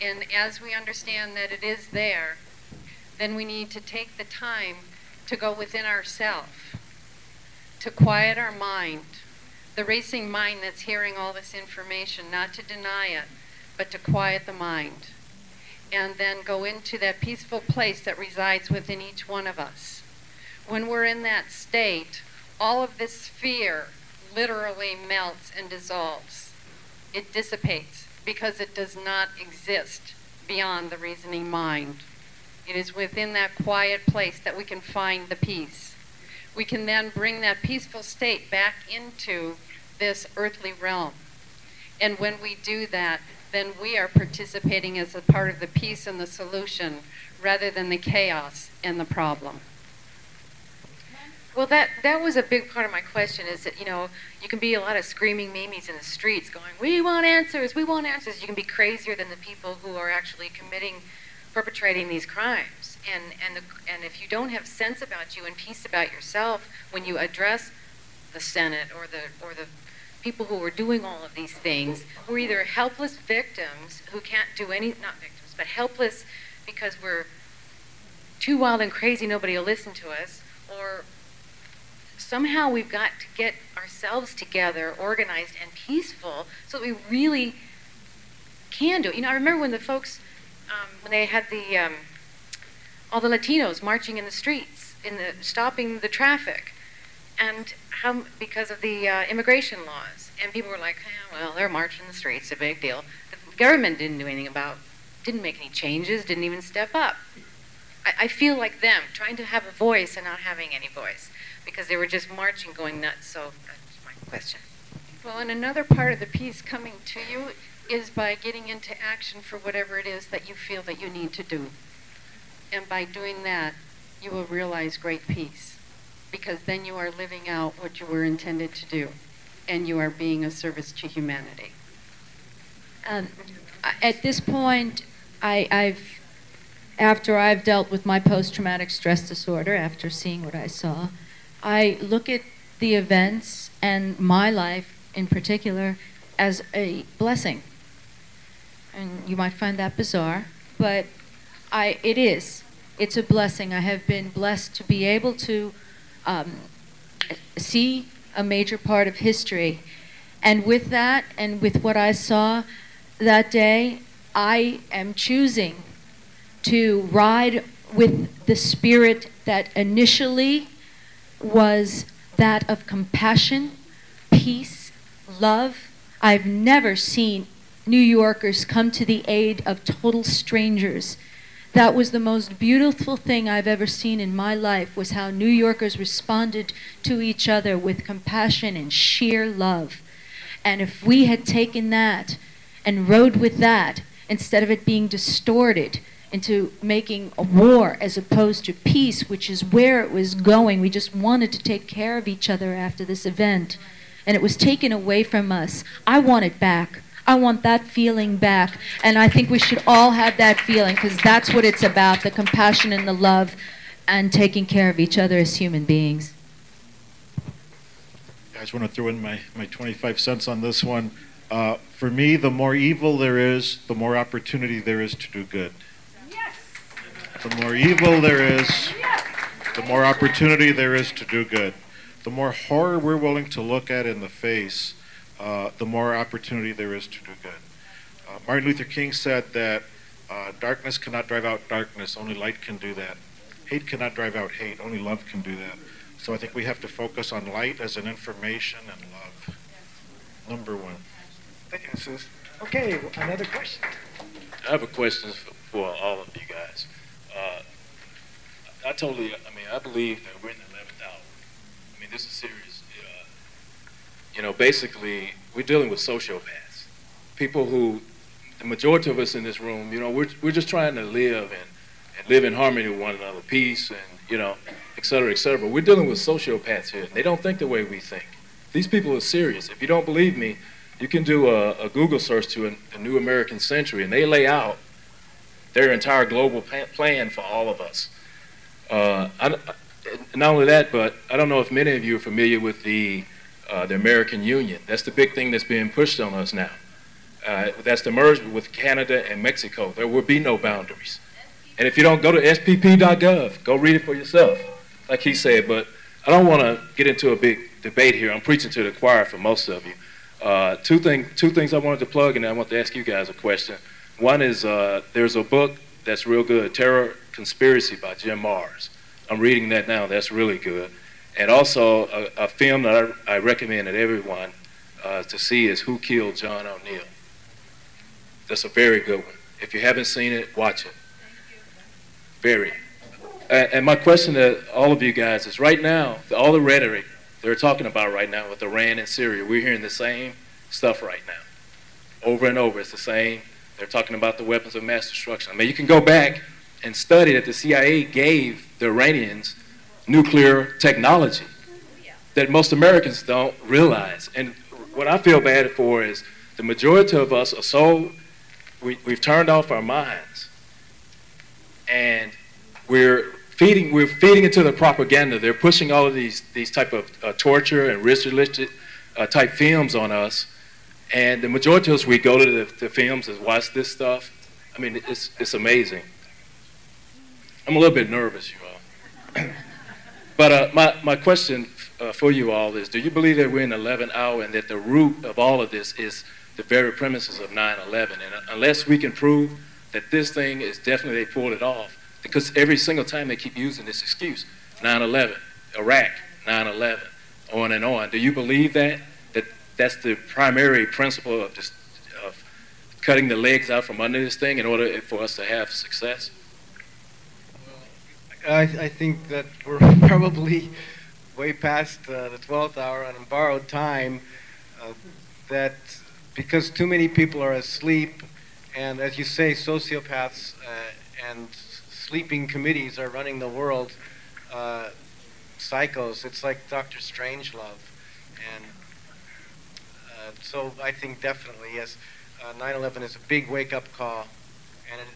And as we understand that it is there, then we need to take the time to go within ourselves, to quiet our mind, the racing mind that's hearing all this information, not to deny it, but to quiet the mind. And then go into that peaceful place that resides within each one of us. When we're in that state, all of this fear literally melts and dissolves. It dissipates because it does not exist beyond the reasoning mind. It is within that quiet place that we can find the peace. We can then bring that peaceful state back into this earthly realm. And when we do that, then we are participating as a part of the peace and the solution rather than the chaos and the problem. Well, that that was a big part of my question. Is that you know you can be a lot of screaming mimes in the streets, going, "We want answers! We want answers!" You can be crazier than the people who are actually committing, perpetrating these crimes. And and the, and if you don't have sense about you and peace about yourself when you address the Senate or the or the people who are doing all of these things who are either helpless victims who can't do any, not victims, but helpless because we're too wild and crazy, nobody will listen to us, or somehow we've got to get ourselves together, organized and peaceful, so that we really can do it. You know, I remember when the folks, um, when they had the, um, all the Latinos marching in the streets, in the stopping the traffic, and how because of the uh, immigration laws, and people were like, eh, well, they're marching in the streets, a big deal. The government didn't do anything about, didn't make any changes, didn't even step up. I, I feel like them, trying to have a voice and not having any voice, because they were just marching, going nuts. So that's my question. Well, and another part of the piece coming to you is by getting into action for whatever it is that you feel that you need to do. And by doing that, you will realize great peace because then you are living out what you were intended to do and you are being a service to humanity. Um, at this point, I, I've, after I've dealt with my post-traumatic stress disorder, after seeing what I saw, I look at the events and my life in particular as a blessing. And you might find that bizarre, but I, it is. It's a blessing. I have been blessed to be able to um, see a major part of history. And with that, and with what I saw that day, I am choosing to ride with the spirit that initially was that of compassion, peace, love. I've never seen New Yorkers come to the aid of total strangers. That was the most beautiful thing I've ever seen in my life was how New Yorkers responded to each other with compassion and sheer love. And if we had taken that and rode with that instead of it being distorted into making a war as opposed to peace, which is where it was going, we just wanted to take care of each other after this event. And it was taken away from us. I want it back. I want that feeling back. And I think we should all have that feeling because that's what it's about the compassion and the love and taking care of each other as human beings. I just want to throw in my, my 25 cents on this one. Uh, for me, the more evil there is, the more opportunity there is to do good. The more evil there is, the more opportunity there is to do good. The more horror we're willing to look at in the face, uh, the more opportunity there is to do good. Uh, Martin Luther King said that uh, darkness cannot drive out darkness, only light can do that. Hate cannot drive out hate, only love can do that. So I think we have to focus on light as an information and love. Number one. Thank you, Sus. Okay, another question. I have a question for, for all of you guys. Uh, I totally, I mean, I believe that we're in the 11th hour. I mean, this is serious. Uh, you know, basically, we're dealing with sociopaths. People who, the majority of us in this room, you know, we're, we're just trying to live and, and live in harmony with one another, peace and, you know, et cetera, et cetera. But we're dealing with sociopaths here. They don't think the way we think. These people are serious. If you don't believe me, you can do a, a Google search to a, a New American Century, and they lay out their entire global plan for all of us. Uh, I, not only that, but I don't know if many of you are familiar with the uh, the American Union. That's the big thing that's being pushed on us now. Uh, that's the merge with Canada and Mexico. There will be no boundaries. And if you don't go to spp.gov, go read it for yourself, like he said. But I don't want to get into a big debate here. I'm preaching to the choir for most of you. Uh, two thing, two things I wanted to plug, and I want to ask you guys a question. One is uh, there's a book that's real good, Terror Conspiracy by Jim Marrs. I'm reading that now. That's really good. And also a, a film that I, I recommend that everyone uh, to see is Who Killed John O'Neill. That's a very good one. If you haven't seen it, watch it. Very. And, and my question to all of you guys is: right now, all the rhetoric they're talking about right now with Iran and Syria, we're hearing the same stuff right now, over and over. It's the same. They're talking about the weapons of mass destruction. I mean, you can go back and study that the CIA gave the Iranians nuclear technology that most Americans don't realize. And what I feel bad for is the majority of us are so, we, we've turned off our minds and we're feeding, we're feeding into the propaganda. They're pushing all of these, these type of uh, torture and ritualistic uh, type films on us, and the majority of us we go to the, the films and watch this stuff. I mean, it's it's amazing. I'm a little bit nervous, you all. but uh, my my question uh, for you all is: Do you believe that we're in the 11th hour and that the root of all of this is the very premises of 9/11? And uh, unless we can prove that this thing is definitely they pulled it off, because every single time they keep using this excuse, 9/11, Iraq, 9/11, on and on. Do you believe that that's the primary principle of just of cutting the legs out from under this thing in order for us to have success? I, I think that we're probably way past uh, the 12th hour on borrowed time. Uh, that because too many people are asleep, and as you say, sociopaths uh, and sleeping committees are running the world. Uh, psychos. It's like Doctor Strangelove, and uh, so I think definitely yes, 9/11 is a big wake-up call, and it,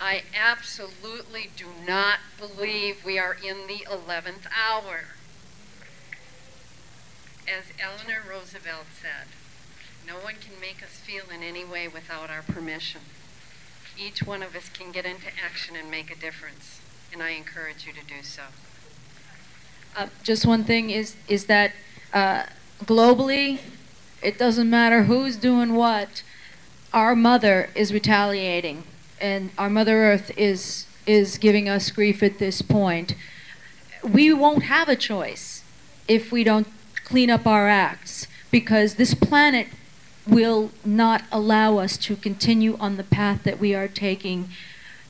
I absolutely do not believe we are in the 11th hour. As Eleanor Roosevelt said, no one can make us feel in any way without our permission. Each one of us can get into action and make a difference, and I encourage you to do so. Uh, just one thing is is that uh, globally, it doesn't matter who's doing what. Our mother is retaliating, and our Mother Earth is is giving us grief at this point. We won't have a choice if we don't clean up our acts, because this planet will not allow us to continue on the path that we are taking,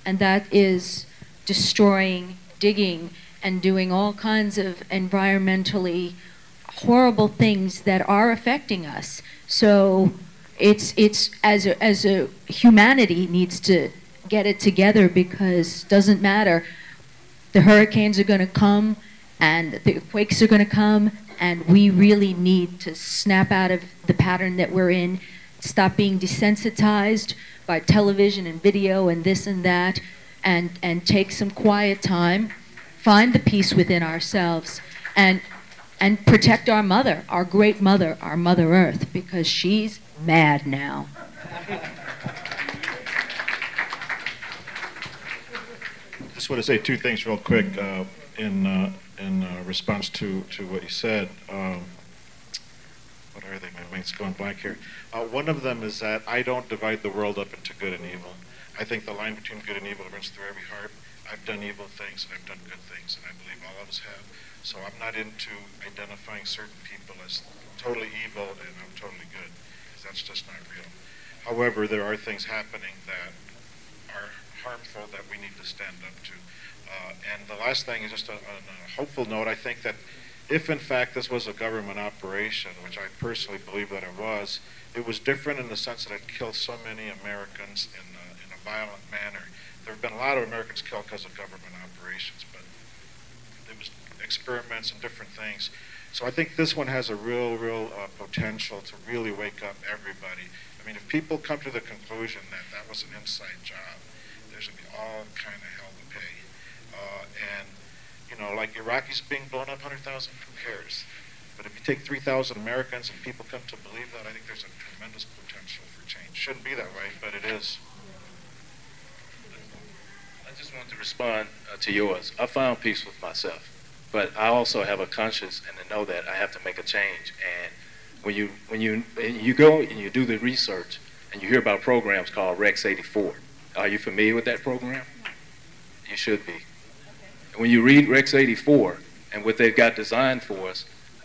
and that is destroying, digging, and doing all kinds of environmentally horrible things that are affecting us. So it's it's as a, as a humanity needs to get it together because doesn't matter. The hurricanes are going to come and the quakes are going to come and we really need to snap out of the pattern that we're in, stop being desensitized by television and video and this and that and and take some quiet time, find the peace within ourselves and and protect our mother, our great mother, our mother earth because she's mad now. just want to say two things real quick uh, in uh, in uh, response to, to what you said. Um, what are they? My mind's going blank here. Uh, one of them is that I don't divide the world up into good and evil. I think the line between good and evil runs through every heart. I've done evil things and I've done good things, and I believe all of us have. So I'm not into identifying certain people as totally evil and I'm totally good, because that's just not real. However, there are things happening that are harmful that we need to stand up to. Uh, and the last thing is just a, a hopeful note. I think that if in fact this was a government operation, which I personally believe that it was, it was different in the sense that it killed so many Americans in a, in a violent manner. There have been a lot of Americans killed because of government operations, but there was experiments and different things. So I think this one has a real, real uh, potential to really wake up everybody. I mean, if people come to the conclusion that that was an inside job, there's going to be all kind of hell to pay. Uh, and, you know, like Iraqis being blown up 100,000, who cares? But if you take 3,000 Americans and people come to believe that, I think there's a tremendous potential for change. Shouldn't be that way, but it is. I just want to respond uh, to yours. I found peace with myself, but I also have a conscience and to know that I have to make a change. And when you when you and you go and you do the research and you hear about programs called Rex 84, are you familiar with that program? You should be. When you read Rex 84 and what they've got designed for us,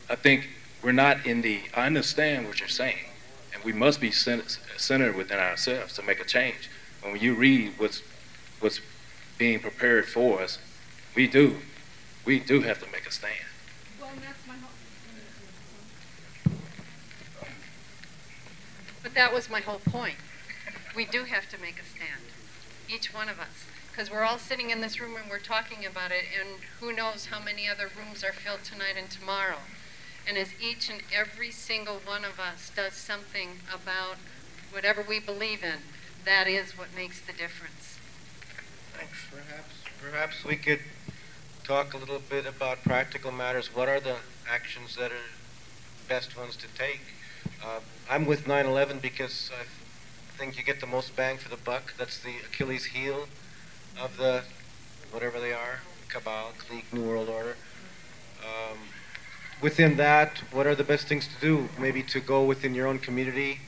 I think we're not in the. I understand what you're saying, and we must be centered within ourselves to make a change. And when you read what's what's being prepared for us, we do, we do have to make a stand. But that was my whole point. We do have to make a stand, each one of us, because we're all sitting in this room and we're talking about it, and who knows how many other rooms are filled tonight and tomorrow. And as each and every single one of us does something about whatever we believe in, that is what makes the difference. Perhaps, perhaps we could talk a little bit about practical matters. What are the actions that are best ones to take? Uh, I'm with 9/11 because I think you get the most bang for the buck. That's the Achilles heel of the whatever they are, cabal, clique, new world order. Um, within that, what are the best things to do? Maybe to go within your own community.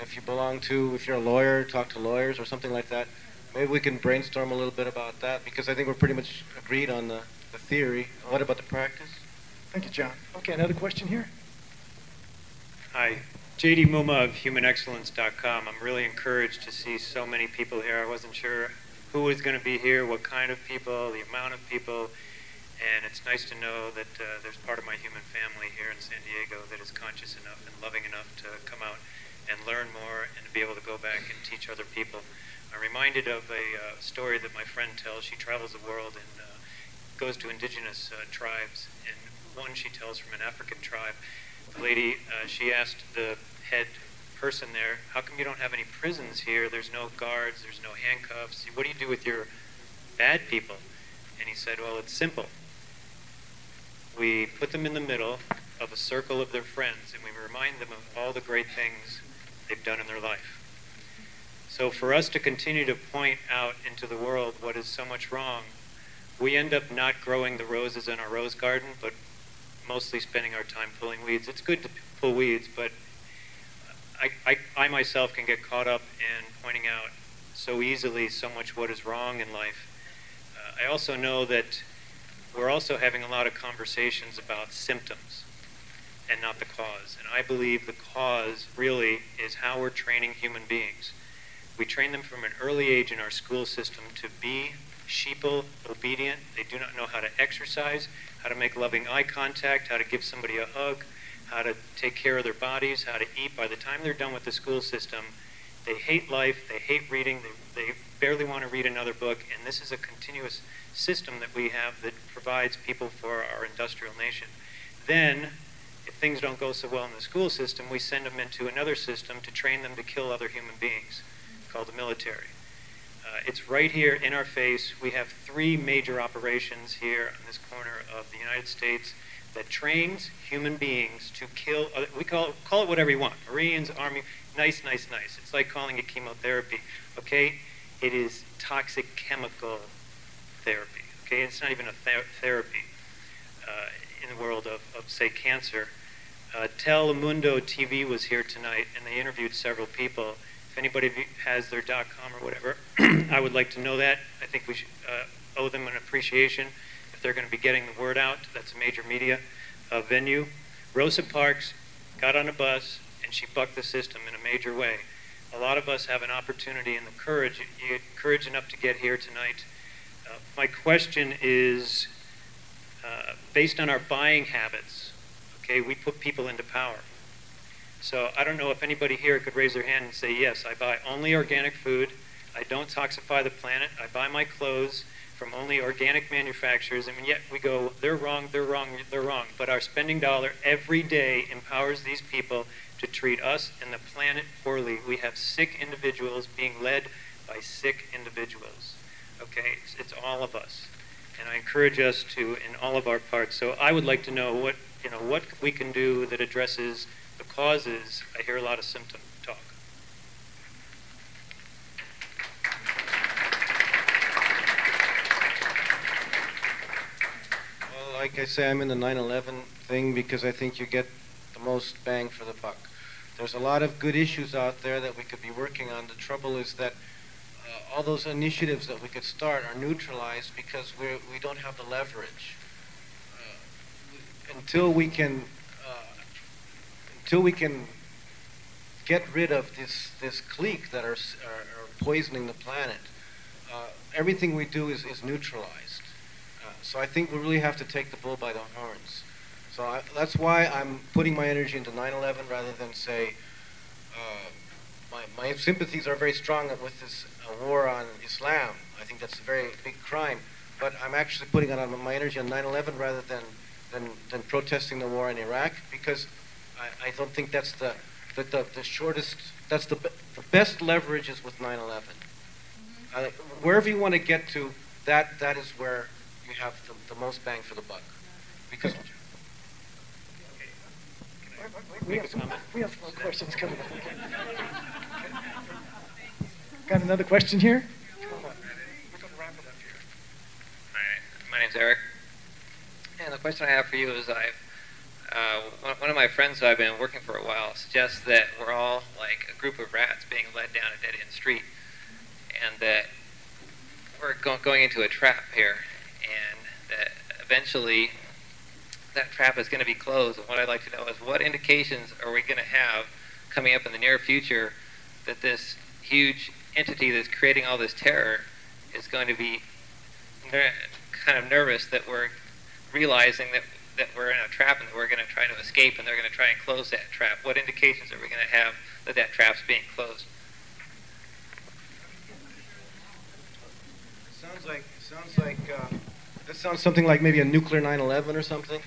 If you belong to, if you're a lawyer, talk to lawyers or something like that. Maybe we can brainstorm a little bit about that because I think we're pretty much agreed on the, the theory. What about the practice? Thank you, John. Okay, another question here. Hi, JD Muma of HumanExcellence.com. I'm really encouraged to see so many people here. I wasn't sure who was going to be here, what kind of people, the amount of people, and it's nice to know that uh, there's part of my human family here in San Diego that is conscious enough and loving enough to come out and learn more and to be able to go back and teach other people. I'm reminded of a uh, story that my friend tells. She travels the world and uh, goes to indigenous uh, tribes, and one she tells from an African tribe. The lady, uh, she asked the head person there, "How come you don't have any prisons here? There's no guards, there's no handcuffs. What do you do with your bad people?" And he said, "Well, it's simple. We put them in the middle of a circle of their friends, and we remind them of all the great things they've done in their life." So, for us to continue to point out into the world what is so much wrong, we end up not growing the roses in our rose garden, but mostly spending our time pulling weeds. It's good to pull weeds, but I, I, I myself can get caught up in pointing out so easily so much what is wrong in life. Uh, I also know that we're also having a lot of conversations about symptoms and not the cause. And I believe the cause really is how we're training human beings. We train them from an early age in our school system to be sheeple, obedient. They do not know how to exercise, how to make loving eye contact, how to give somebody a hug, how to take care of their bodies, how to eat. By the time they're done with the school system, they hate life, they hate reading, they, they barely want to read another book, and this is a continuous system that we have that provides people for our industrial nation. Then, if things don't go so well in the school system, we send them into another system to train them to kill other human beings, called the military. Uh, it's right here in our face. We have three major operations here on this corner of the United States that trains human beings to kill. Other, we call it, call it whatever you want. Marines, Army, nice, nice, nice. It's like calling it chemotherapy. Okay, it is toxic chemical therapy. Okay, it's not even a ther- therapy uh, in the world of, of say, cancer. Uh, Telemundo TV was here tonight, and they interviewed several people. Anybody has their .com or whatever, I would like to know that. I think we should uh, owe them an appreciation if they're going to be getting the word out. That's a major media uh, venue. Rosa Parks got on a bus and she bucked the system in a major way. A lot of us have an opportunity and the courage, courage enough to get here tonight. Uh, my question is uh, based on our buying habits, okay, we put people into power. So I don't know if anybody here could raise their hand and say, yes, I buy only organic food. I don't toxify the planet. I buy my clothes from only organic manufacturers. I mean, yet we go, they're wrong, they're wrong, they're wrong. But our spending dollar every day empowers these people to treat us and the planet poorly. We have sick individuals being led by sick individuals. Okay, it's, it's all of us. And I encourage us to in all of our parts. So I would like to know what, you know, what we can do that addresses causes. I hear a lot of symptom talk. Well, like I say, I'm in the 9/11 thing because I think you get the most bang for the buck. There's a lot of good issues out there that we could be working on. The trouble is that uh, all those initiatives that we could start are neutralized because we we don't have the leverage. Uh, until we can until we can get rid of this this clique that are are, are poisoning the planet, uh, everything we do is, is neutralized. Uh, so I think we really have to take the bull by the horns. So I, that's why I'm putting my energy into 9/11 rather than say. Uh, my, my sympathies are very strong with this uh, war on Islam. I think that's a very big crime. But I'm actually putting on my energy on 9/11 rather than than, than protesting the war in Iraq because I, I don't think that's the the, the, the shortest. That's the be- the best leverage is with 9/11. Uh, wherever you want to get to, that that is where you have the, the most bang for the buck. Because We have, some, we have more questions coming up. Got another question here? My name's Eric, and the question I have for you is I, uh, one, of my friends who I've been working for a while suggests that we're all like a group of rats being led down a dead-end street, and that we're go- going into a trap here, and that eventually that trap is going to be closed. And what I'd like to know is what indications are we going to have coming up in the near future that this huge entity that's creating all this terror is going to be ner- kind of nervous that we're realizing that that we're in a trap and that we're going to try to escape and they're going to try and close that trap. What indications are we going to have that that trap's being closed? Sounds like sounds like uh, that sounds something like maybe a nuclear 9/11 or something.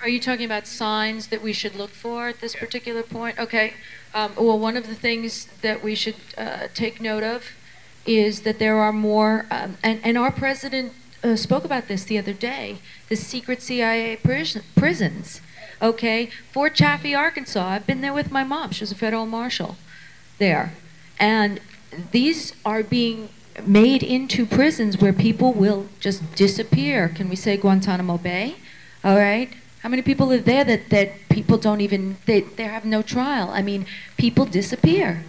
Are you talking about signs that we should look for at this particular point? Okay. Um, well, one of the things that we should uh, take note of is that there are more, um, and, and our president uh, spoke about this the other day the secret CIA pris- prisons. Okay. Fort Chaffee, Arkansas. I've been there with my mom. She was a federal marshal there. And these are being made into prisons where people will just disappear. Can we say Guantanamo Bay? All right. How many people live there that, that people don't even they, they have no trial? I mean, people disappear.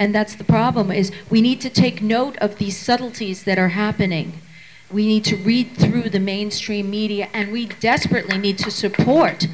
And that's the problem is we need to take note of these subtleties that are happening. We need to read through the mainstream media and we desperately need to support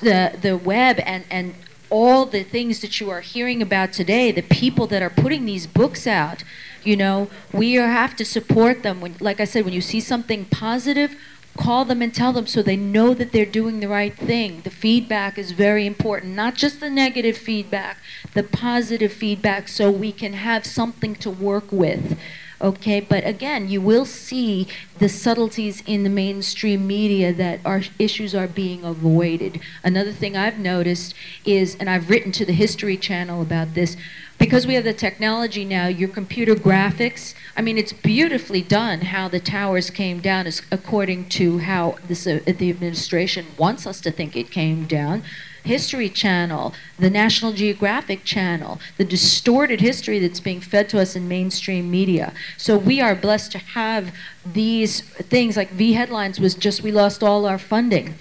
the the web and, and all the things that you are hearing about today, the people that are putting these books out, you know, we have to support them. When, like I said, when you see something positive, call them and tell them so they know that they're doing the right thing. The feedback is very important, not just the negative feedback, the positive feedback, so we can have something to work with. Okay, but again, you will see the subtleties in the mainstream media that our issues are being avoided. Another thing I've noticed is, and I've written to the History Channel about this, because we have the technology now, your computer graphics, I mean, it's beautifully done how the towers came down is according to how this, uh, the administration wants us to think it came down. History Channel, the National Geographic Channel, the distorted history that's being fed to us in mainstream media. So we are blessed to have these things like V Headlines was just we lost all our funding.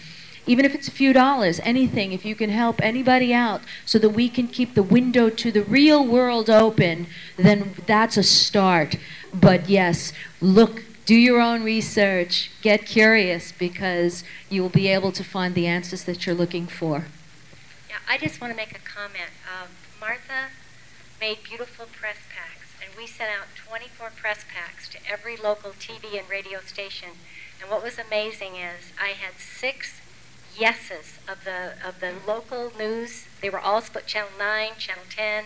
Even if it's a few dollars, anything, if you can help anybody out so that we can keep the window to the real world open, then that's a start. But yes, look, do your own research, get curious because you will be able to find the answers that you're looking for. Yeah, I just want to make a comment. Um, Martha made beautiful press packs, and we sent out 24 press packs to every local TV and radio station. And what was amazing is I had six yeses of the of the local news. They were all split channel 9, channel 10.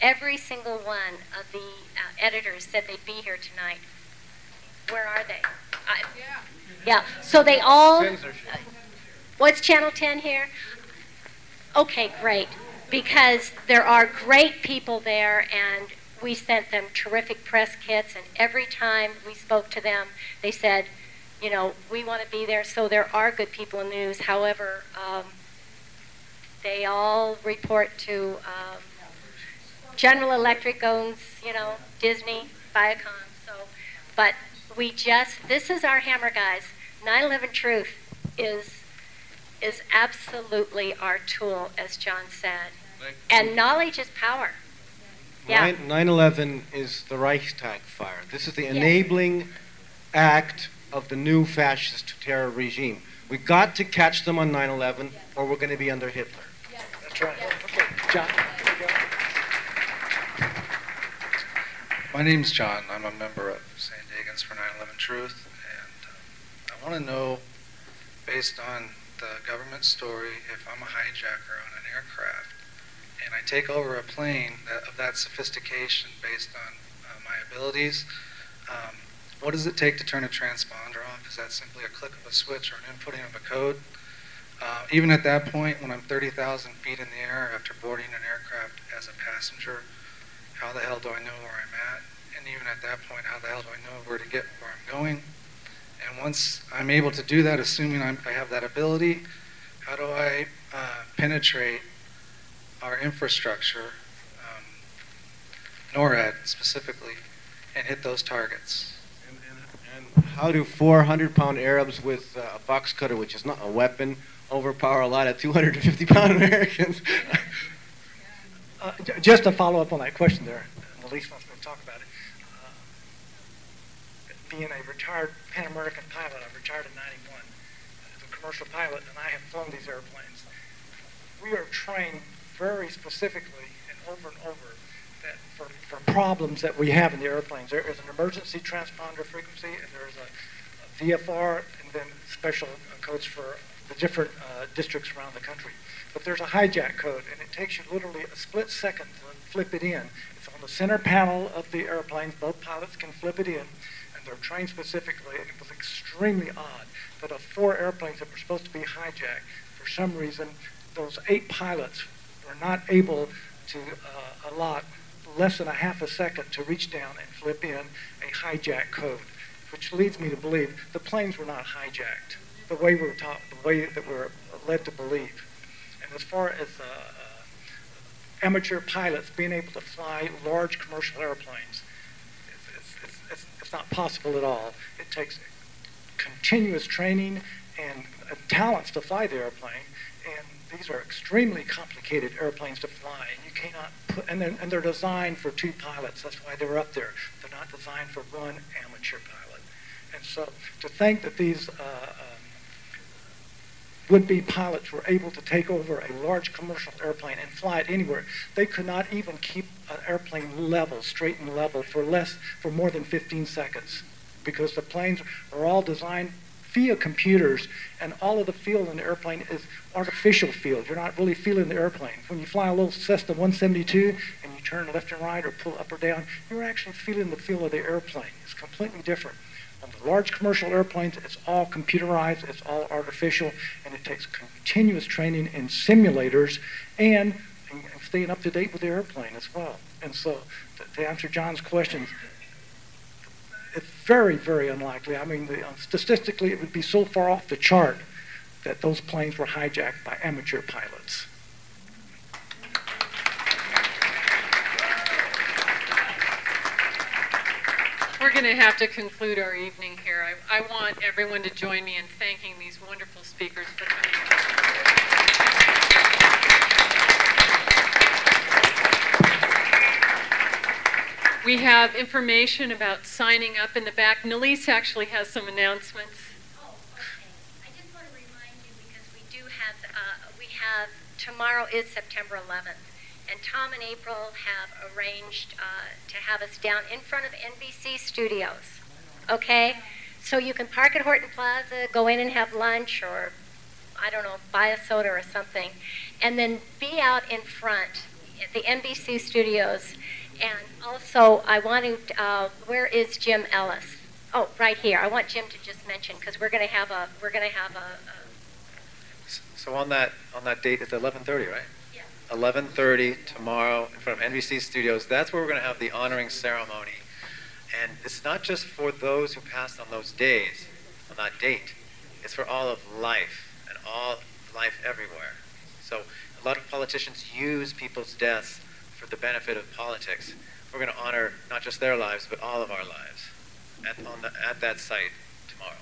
Every single one of the uh, editors said they'd be here tonight. Where are they? I, yeah. Yeah. So they all. What's channel 10 here? Okay, great. Because there are great people there, and we sent them terrific press kits, and every time we spoke to them, they said, you know, we want to be there. So there are good people in the news. However, um, they all report to um, General Electric owns, you know, Disney, Viacom. So, but we just this is our hammer, guys. 9/11 Truth is is absolutely our tool, as John said. And knowledge is power. Yeah. 9 11 is the Reichstag fire. This is the enabling act of the new fascist terror regime. We got to catch them on 9 11, or we're going to be under Hitler. That's right. Okay, John. My name's John. I'm a member of San Diegans for 9/11 Truth, and uh, I want to know, based on the government story, if I'm a hijacker on an aircraft and I take over a plane that, of that sophistication based on uh, my abilities, um, what does it take to turn a transponder off? Is that simply a click of a switch or an inputting of a code? Uh, even at that point, when I'm 30,000 feet in the air after boarding an aircraft as a passenger, how the hell do I know where I'm at? And even at that point, how the hell do I know where to get where I'm going? And once I'm able to do that, assuming I'm, I have that ability, how do I uh, penetrate our infrastructure, um, NORAD specifically, and hit those targets? How do 400 pound Arabs with uh, a box cutter, which is not a weapon, overpower a lot of 250 pound Americans? Uh, j- just to follow up on that question there, and Elise wants to talk about it. Uh, being a retired Pan American pilot, I retired in 91 as a commercial pilot, and I have flown these airplanes. We are trained very specifically and over and over for, problems that we have in the airplanes. There is an emergency transponder frequency, and there's a, a VFR, and then special codes for the different uh, districts around the country. But there's a hijack code, and it takes you literally a split second to flip it in. It's on the center panel of the airplanes. Both pilots can flip it in, and they're trained specifically. And it was extremely odd that of four airplanes that were supposed to be hijacked, for some reason, those eight pilots were not able to uh, allot less than a half a second to reach down and flip in a hijack code, which leads me to believe the planes were not hijacked the way we were taught, the way that we're led to believe. And as far as uh, uh, amateur pilots being able to fly large commercial airplanes, it's, it's, it's, it's not possible at all. It takes continuous training and uh, talents to fly the airplane, these are extremely complicated airplanes to fly. And you cannot put, and they're, and they're designed for two pilots. That's why they're up there. They're not designed for one amateur pilot. And so to think that these uh, um, would-be pilots were able to take over a large commercial airplane and fly it anywhere. They could not even keep an airplane level, straight and level, for less, for more than 15 seconds, because the planes are all designed via computers, and all of the feel in the airplane is artificial feel. You're not really feeling the airplane. When you fly a little Cessna 172 and you turn left and right or pull up or down, you're actually feeling the feel of the airplane. It's completely different. On the large commercial airplanes, it's all computerized, it's all artificial, and it takes continuous training in simulators and, and staying up to date with the airplane as well. And so, to, to answer John's questions, very, very unlikely. I mean, the, uh, statistically, it would be so far off the chart that those planes were hijacked by amateur pilots. We're going to have to conclude our evening here. I, I want everyone to join me in thanking these wonderful speakers for coming. We have information about signing up in the back. Nalise actually has some announcements. Oh, okay. I just want to remind you because we do have, uh, we have, tomorrow is September 11th, and Tom and April have arranged uh, to have us down in front of NBC Studios. Okay? So you can park at Horton Plaza, go in and have lunch, or I don't know, buy a soda or something, and then be out in front at the NBC Studios. And also, I want to, uh, where is Jim Ellis? Oh, right here. I want Jim to just mention because we're going to have a, we're going to have a, a So on that on that date, it's 11:30, right? Yes. 11:30 tomorrow in front of NBC Studios. That's where we're going to have the honoring ceremony, and it's not just for those who passed on those days, on that date. It's for all of life and all life everywhere. So a lot of politicians use people's deaths for the benefit of politics. We're going to honor not just their lives, but all of our lives at, on the, at that site tomorrow.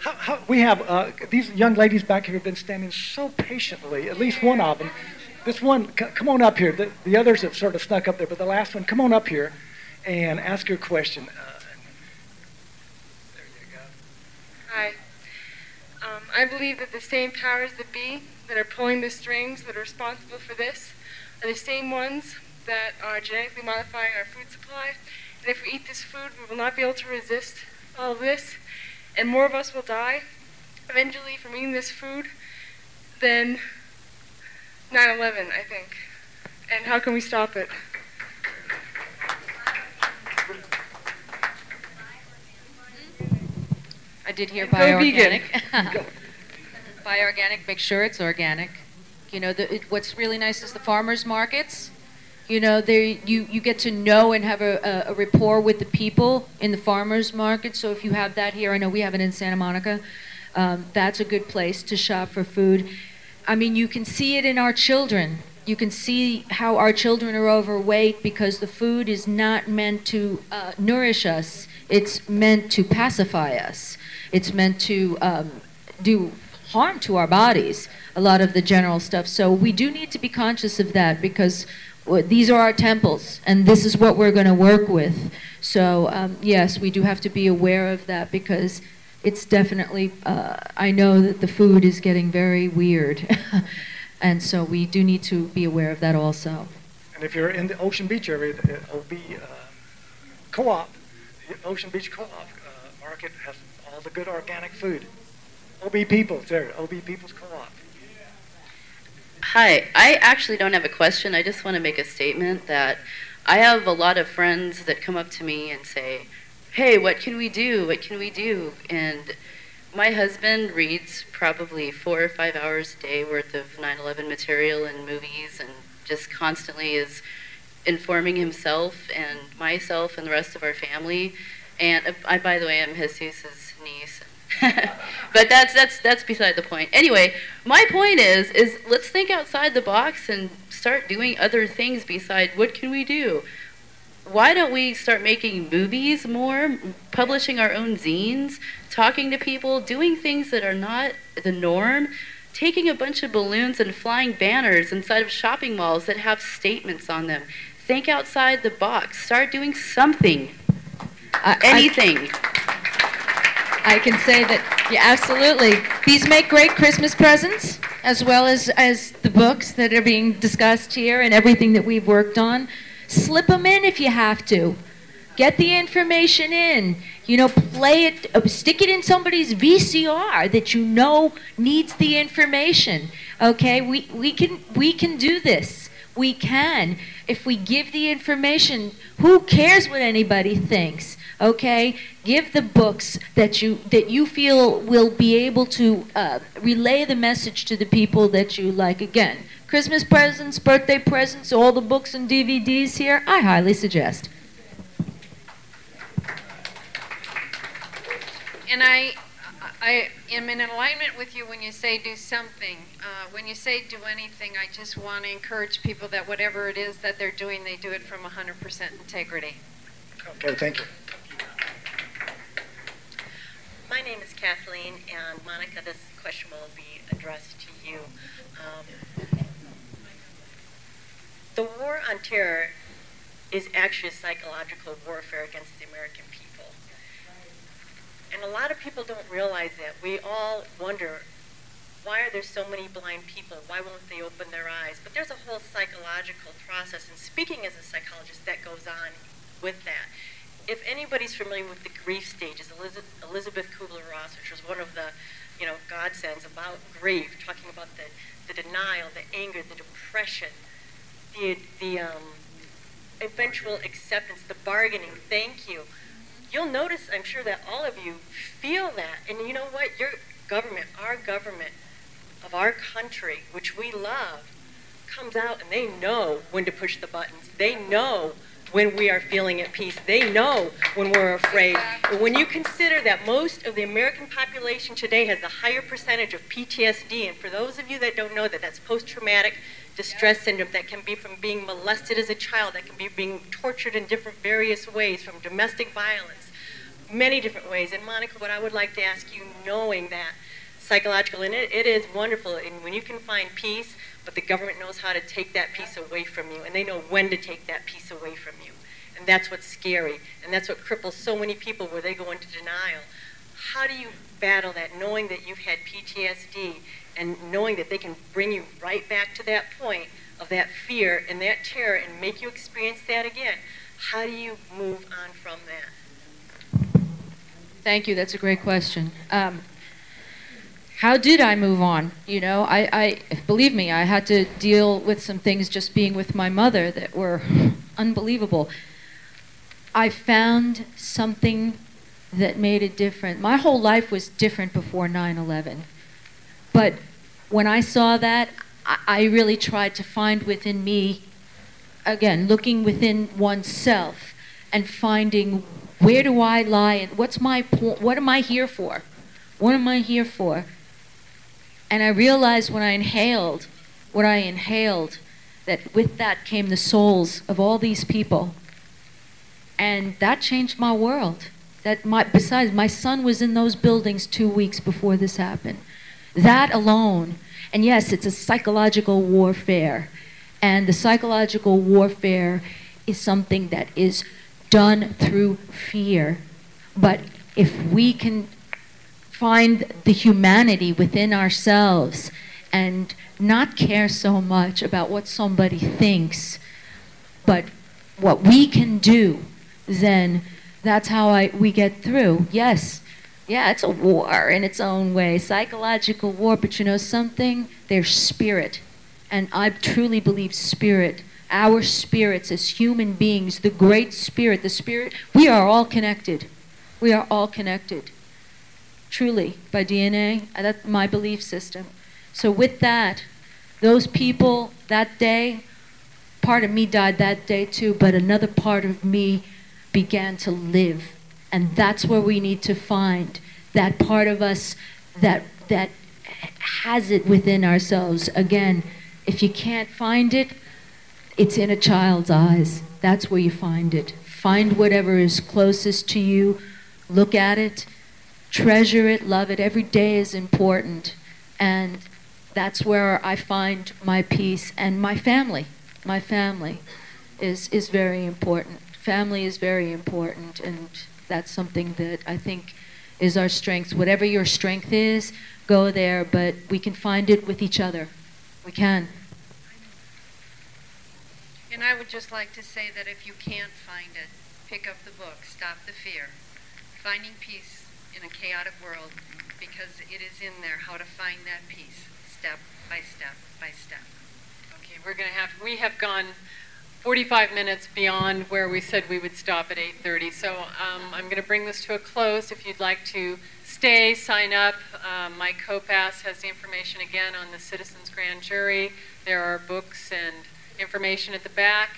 How, how, we have uh, these young ladies back here have been standing so patiently, at least one of them. This one, c- come on up here. The, the others have sort of snuck up there, but the last one, come on up here and ask your question. Uh, Hi. Um, I believe that the same powers that be that are pulling the strings that are responsible for this are the same ones that are genetically modifying our food supply. And if we eat this food, we will not be able to resist all of this, and more of us will die eventually from eating this food than 9 11, I think. And how can we stop it? I did hear And go bioorganic. vegan. bioorganic, make sure it's organic. You know, the, it, what's really nice is the farmers markets. You know, there you, you get to know and have a, a, a rapport with the people in the farmers market. So if you have that here, I know we have it in Santa Monica. Um, that's a good place to shop for food. I mean, you can see it in our children. You can see how our children are overweight because the food is not meant to uh, nourish us. It's meant to pacify us. It's meant to um, do harm to our bodies. A lot of the general stuff. So we do need to be conscious of that because these are our temples, and this is what we're going to work with. So um, yes, we do have to be aware of that because it's definitely. Uh, I know that the food is getting very weird, and so we do need to be aware of that also. And if you're in the Ocean Beach area, the OB uh, Co-op, the Ocean Beach Co-op uh, market has all the good organic food. OB Peoples there, OB Peoples Co-op. Hi, I actually don't have a question. I just want to make a statement that I have a lot of friends that come up to me and say, Hey, what can we do? What can we do? And my husband reads probably four or five hours a day worth of 9 11 material and movies and just constantly is informing himself and myself and the rest of our family. And uh, I, by the way, I'm Jesus's niece but that's that's that's beside the point. Anyway, my point is is let's think outside the box and start doing other things beside what can we do? Why don't we start making movies more, publishing our own zines, talking to people, doing things that are not the norm, taking a bunch of balloons and flying banners inside of shopping malls that have statements on them. Think outside the box. Start doing something. Uh, anything. I, I can say that, yeah, absolutely. These make great Christmas presents, as well as, as the books that are being discussed here and everything that we've worked on. Slip them in if you have to. Get the information in. You know, play it, uh, stick it in somebody's VCR that you know needs the information. Okay, we, we, can, we can do this. We can. If we give the information, who cares what anybody thinks? Okay give the books that you that you feel will be able to uh, relay the message to the people that you like again christmas presents birthday presents all the books and dvds here i highly suggest and i I am in alignment with you when you say do something. Uh, when you say do anything, I just want to encourage people that whatever it is that they're doing, they do it from 100% integrity. Okay, thank you. My name is Kathleen, and Monica, this question will be addressed to you. Um, the war on terror is actually a psychological warfare against the American people. And a lot of people don't realize that. We all wonder why are there so many blind people? Why won't they open their eyes? But there's a whole psychological process, and speaking as a psychologist, that goes on with that if anybody's familiar with the grief stages, Elisabeth Kubler-Ross, which was one of the, you know, godsends about grief, talking about the, the denial, the anger, the depression, the, the um, eventual acceptance, the bargaining, thank you. You'll notice, I'm sure that all of you feel that. And you know what? Your government, our government of our country, which we love, comes out and they know when to push the buttons. They know when we are feeling at peace. They know when we're afraid. But when you consider that most of the American population today has a higher percentage of PTSD, and for those of you that don't know that, that's post traumatic distress syndrome that can be from being molested as a child, that can be being tortured in different various ways, from domestic violence, many different ways. And Monica, what I would like to ask you, knowing that psychological, and it, it is wonderful, and when you can find peace, but the government knows how to take that peace away from you, and they know when to take that peace away from you. And that's what's scary, and that's what cripples so many people where they go into denial. How do you battle that, knowing that you've had PTSD, and knowing that they can bring you right back to that point of that fear and that terror and make you experience that again? How do you move on from that? Thank you. That's a great question. Um, how did I move on? You know, I, I believe me, I had to deal with some things just being with my mother that were unbelievable. I found something that made it different. My whole life was different before 9 11. But when I saw that, I, I really tried to find within me again, looking within oneself and finding where do I lie and what's my? What am I here for? What am I here for? And I realized when I inhaled, what I inhaled, that with that came the souls of all these people. And that changed my world. That my, besides, my son was in those buildings two weeks before this happened. That alone, and yes, it's a psychological warfare. And the psychological warfare is something that is done through fear. But if we can find the humanity within ourselves and not care so much about what somebody thinks, but what we can do, then that's how I, we get through. Yes, yeah, it's a war in its own way, psychological war, but you know something? There's spirit. And I truly believe spirit, our spirits as human beings, the great spirit, the spirit, we are all connected. We are all connected. Truly, by DNA, uh, that's my belief system. So, with that, those people that day, part of me died that day too, but another part of me began to live. And that's where we need to find that part of us that, that has it within ourselves. Again, if you can't find it, it's in a child's eyes. That's where you find it. Find whatever is closest to you, look at it, treasure it, love it. Every day is important. And that's where I find my peace and my family. My family is, is very important. Family is very important, and that's something that I think is our strength. Whatever your strength is, go there, but we can find it with each other. We can. And I would just like to say that if you can't find it, pick up the book, Stop the Fear. Finding Peace Chaotic World, because it is in there how to find that peace, step by step by step. Okay, we're going to have, we have gone 45 minutes beyond where we said we would stop at 8.30. So um, I'm going to bring this to a close. If you'd like to stay, sign up. Um, Mike Copass has the information again on the Citizens Grand Jury. There are books and information at the back.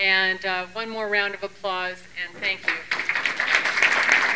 And uh, one more round of applause, and thank you.